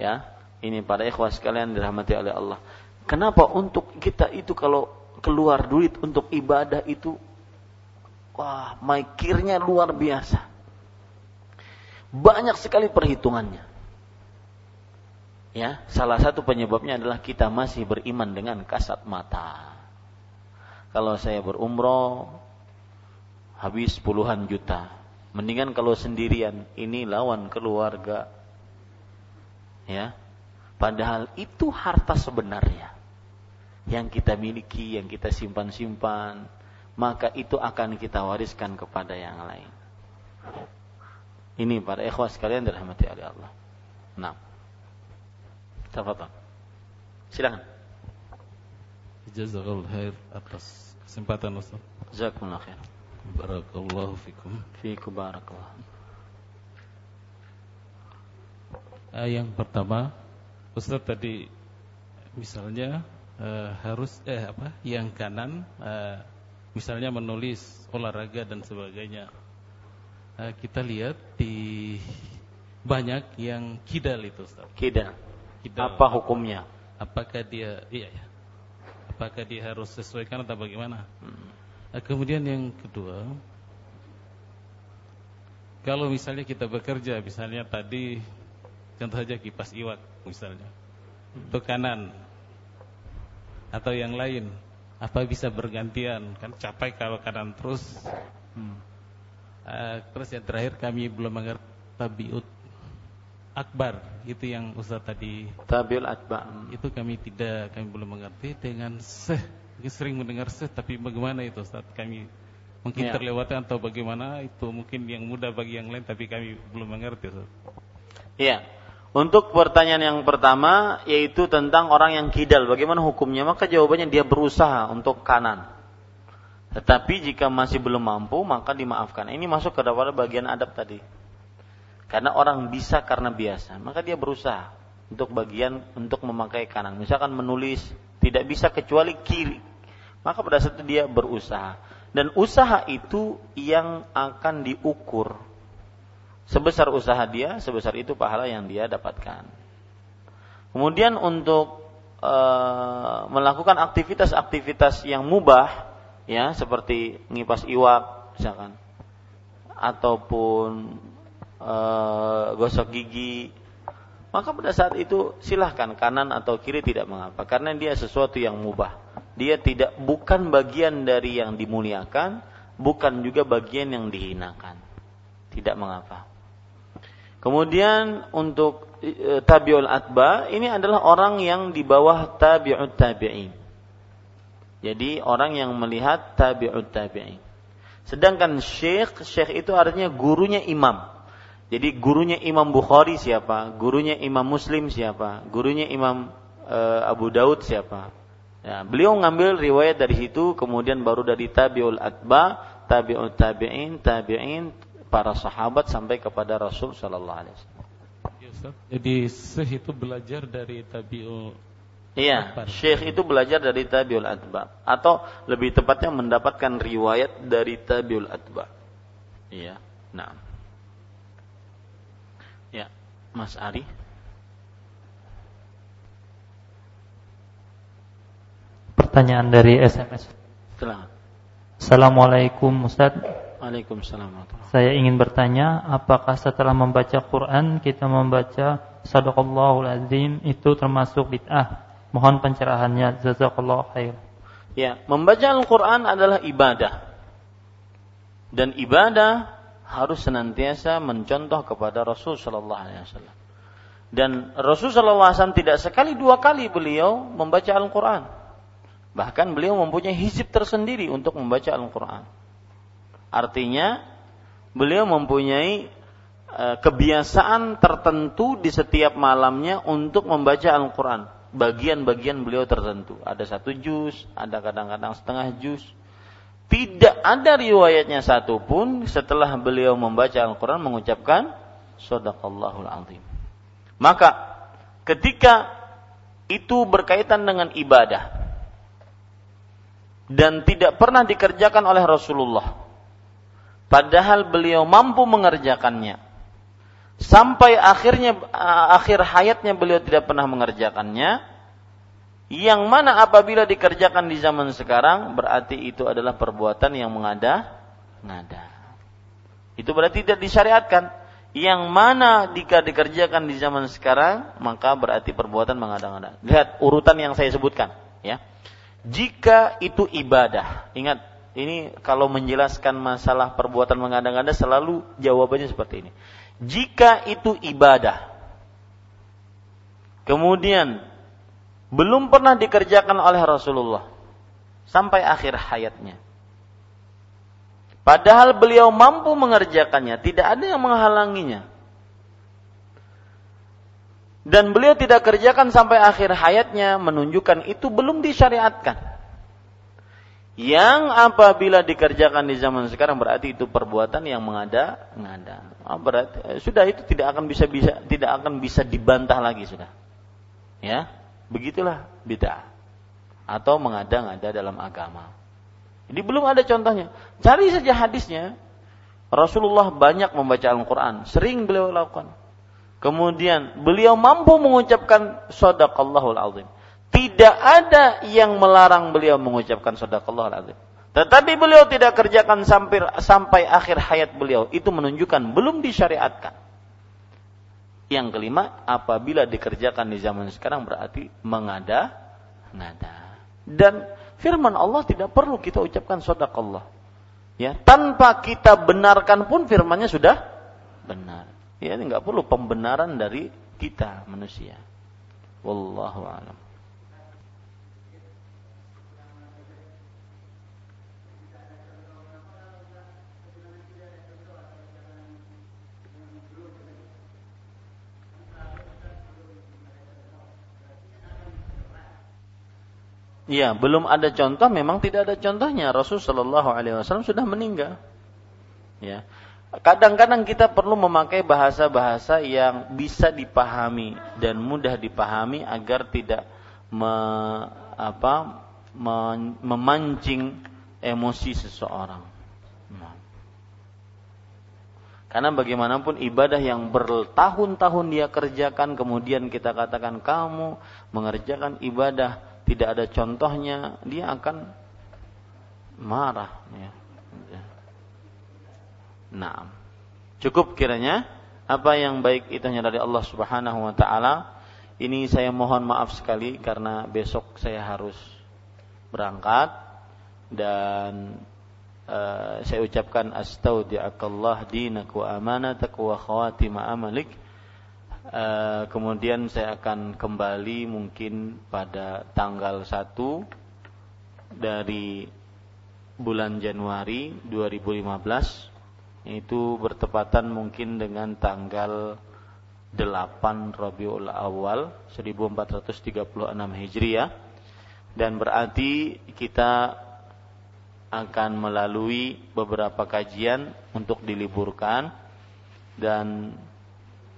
Speaker 1: Ya, ini para ikhwah sekalian dirahmati oleh Allah. Kenapa untuk kita itu kalau keluar duit untuk ibadah itu wah, mikirnya luar biasa. Banyak sekali perhitungannya. Ya, salah satu penyebabnya adalah kita masih beriman dengan kasat mata. Kalau saya berumroh habis puluhan juta. Mendingan kalau sendirian, ini lawan keluarga, Ya. Padahal itu harta sebenarnya yang kita miliki, yang kita simpan-simpan, maka itu akan kita wariskan kepada yang lain. Ini para ikhwas sekalian dirahmati oleh Allah. Nah. Tafadhol. Silakan.
Speaker 8: Jazakallahu khair atas kesempatan Ustaz.
Speaker 1: Jazakumullah khair.
Speaker 8: Barakallahu fikum.
Speaker 1: Fikum barakallah.
Speaker 8: Uh, yang pertama, Ustaz tadi misalnya uh, harus eh apa? Yang kanan uh, misalnya menulis olahraga dan sebagainya. Uh, kita lihat di banyak yang kidal itu Ustaz.
Speaker 1: Kidal. kidal. Apa hukumnya?
Speaker 8: Apakah dia iya ya. Apakah dia harus sesuaikan atau bagaimana? Hmm. Uh, kemudian yang kedua, kalau misalnya kita bekerja, misalnya tadi Contoh saja kipas iwak misalnya. Untuk kanan atau yang lain. Apa bisa bergantian? Kan capai kalau kanan terus. Hmm. Uh, terus yang terakhir kami belum mengerti tabiut akbar itu yang Ustaz tadi
Speaker 1: tabiul akbar
Speaker 8: itu kami tidak kami belum mengerti dengan seh sering mendengar seh tapi bagaimana itu Ustaz kami Mungkin
Speaker 1: Ya.
Speaker 8: terlewatkan atau bagaimana itu mungkin yang mudah bagi yang lain tapi kami belum mengerti. Ustaz.
Speaker 1: Iya. Untuk pertanyaan yang pertama yaitu tentang orang yang kidal, bagaimana hukumnya? Maka jawabannya dia berusaha untuk kanan. Tetapi jika masih belum mampu, maka dimaafkan. Ini masuk ke dalam bagian adab tadi. Karena orang bisa karena biasa, maka dia berusaha untuk bagian untuk memakai kanan. Misalkan menulis tidak bisa kecuali kiri, maka pada saat itu dia berusaha. Dan usaha itu yang akan diukur. Sebesar usaha dia, sebesar itu pahala yang dia dapatkan. Kemudian untuk e, melakukan aktivitas-aktivitas yang mubah, ya seperti ngipas iwak, misalkan, ataupun e, gosok gigi, maka pada saat itu silahkan kanan atau kiri tidak mengapa, karena dia sesuatu yang mubah. Dia tidak bukan bagian dari yang dimuliakan, bukan juga bagian yang dihinakan. Tidak mengapa. Kemudian untuk e, tabiul atba ini adalah orang yang di bawah tabiut tabi'in. Jadi orang yang melihat tabiut tabi'in. Sedangkan syekh, syekh itu artinya gurunya imam. Jadi gurunya Imam Bukhari siapa? Gurunya Imam Muslim siapa? Gurunya Imam e, Abu Daud siapa? Ya, beliau ngambil riwayat dari situ, kemudian baru dari tabiul atba, tabiut tabi'in, tabi'in, para sahabat sampai kepada Rasul Sallallahu Alaihi Wasallam.
Speaker 8: Ya, Ustaz. Jadi Syekh itu belajar dari tabi'ul
Speaker 1: Iya. Syekh itu belajar dari tabiul atba atau lebih tepatnya mendapatkan riwayat dari tabiul atba. Iya, nah. Ya, Mas Ari.
Speaker 9: Pertanyaan dari SMS.
Speaker 1: Silakan.
Speaker 9: Assalamualaikum Ustaz.
Speaker 1: Waalaikumsalam
Speaker 9: Saya ingin bertanya, apakah setelah membaca Quran kita membaca Sadaqallahul Azim itu termasuk bid'ah? Mohon pencerahannya. Jazakallahu khair.
Speaker 1: Ya, membaca Al-Quran adalah ibadah. Dan ibadah harus senantiasa mencontoh kepada Rasul Shallallahu Alaihi Wasallam. Dan Rasul Shallallahu Alaihi Wasallam tidak sekali dua kali beliau membaca Al-Quran. Bahkan beliau mempunyai hizib tersendiri untuk membaca Al-Quran. Artinya beliau mempunyai e, kebiasaan tertentu di setiap malamnya untuk membaca Al-Quran. Bagian-bagian beliau tertentu. Ada satu juz, ada kadang-kadang setengah juz. Tidak ada riwayatnya satupun setelah beliau membaca Al-Quran mengucapkan Sadaqallahul Azim. Maka ketika itu berkaitan dengan ibadah dan tidak pernah dikerjakan oleh Rasulullah padahal beliau mampu mengerjakannya. Sampai akhirnya akhir hayatnya beliau tidak pernah mengerjakannya. Yang mana apabila dikerjakan di zaman sekarang berarti itu adalah perbuatan yang mengada ngada. Itu berarti tidak disyariatkan. Yang mana jika dikerjakan di zaman sekarang maka berarti perbuatan mengada-ngada. Lihat urutan yang saya sebutkan ya. Jika itu ibadah ingat ini kalau menjelaskan masalah perbuatan mengada-ngada selalu jawabannya seperti ini. Jika itu ibadah, kemudian belum pernah dikerjakan oleh Rasulullah sampai akhir hayatnya. Padahal beliau mampu mengerjakannya, tidak ada yang menghalanginya. Dan beliau tidak kerjakan sampai akhir hayatnya menunjukkan itu belum disyariatkan yang apabila dikerjakan di zaman sekarang berarti itu perbuatan yang mengada ngada oh, berarti sudah itu tidak akan bisa bisa tidak akan bisa dibantah lagi sudah. Ya begitulah bid'ah. Atau mengada-ngada dalam agama. Ini belum ada contohnya. Cari saja hadisnya. Rasulullah banyak membaca Al-Quran. Sering beliau lakukan. Kemudian beliau mampu mengucapkan sadaqallahul azim tidak ada yang melarang beliau mengucapkan sadaqallah azim. Tetapi beliau tidak kerjakan sampai sampai akhir hayat beliau. Itu menunjukkan belum disyariatkan. Yang kelima, apabila dikerjakan di zaman sekarang berarti mengada ngada. Dan firman Allah tidak perlu kita ucapkan sadaqallah. Ya, tanpa kita benarkan pun firmannya sudah benar. Ya, nggak perlu pembenaran dari kita manusia. Wallahu a'lam. Ya, belum ada contoh, memang tidak ada contohnya. Rasul Shallallahu Alaihi Wasallam sudah meninggal. Ya, kadang-kadang kita perlu memakai bahasa-bahasa yang bisa dipahami dan mudah dipahami agar tidak me, apa, me, memancing emosi seseorang. Nah. Karena bagaimanapun ibadah yang bertahun-tahun dia kerjakan, kemudian kita katakan kamu mengerjakan ibadah tidak ada contohnya, dia akan marah. Ya. Nah, cukup kiranya apa yang baik itu hanya dari Allah Subhanahu Wa Taala. Ini saya mohon maaf sekali karena besok saya harus berangkat dan uh, saya ucapkan astaudiakallah dinak wa amanatak wa khawatima amalik Eh, kemudian saya akan kembali mungkin pada tanggal 1 dari bulan Januari 2015 itu bertepatan mungkin dengan tanggal 8 Rabiul Awal 1436 Hijriah. Dan berarti kita akan melalui beberapa kajian untuk diliburkan dan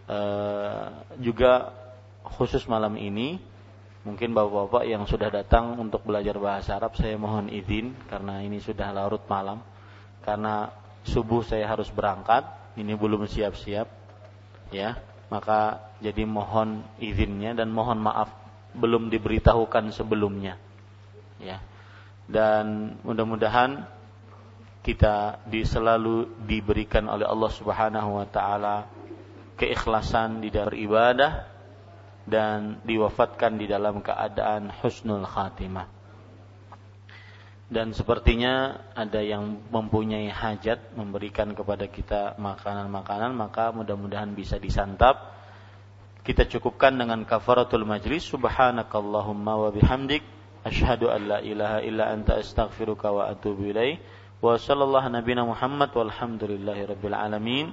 Speaker 1: Eh, juga khusus malam ini mungkin bapak-bapak yang sudah datang untuk belajar bahasa Arab saya mohon izin karena ini sudah larut malam. Karena subuh saya harus berangkat ini belum siap-siap ya. Maka jadi mohon izinnya dan mohon maaf belum diberitahukan sebelumnya ya. Dan mudah-mudahan kita selalu diberikan oleh Allah Subhanahu wa taala keikhlasan di dalam ibadah dan diwafatkan di dalam keadaan husnul khatimah. Dan sepertinya ada yang mempunyai hajat memberikan kepada kita makanan-makanan maka mudah-mudahan bisa disantap. Kita cukupkan dengan kafaratul majlis subhanakallahumma wa bihamdik asyhadu an la ilaha illa anta astaghfiruka wa atubu ilaik. Wa sallallahu nabiyana Muhammad walhamdulillahi rabbil alamin.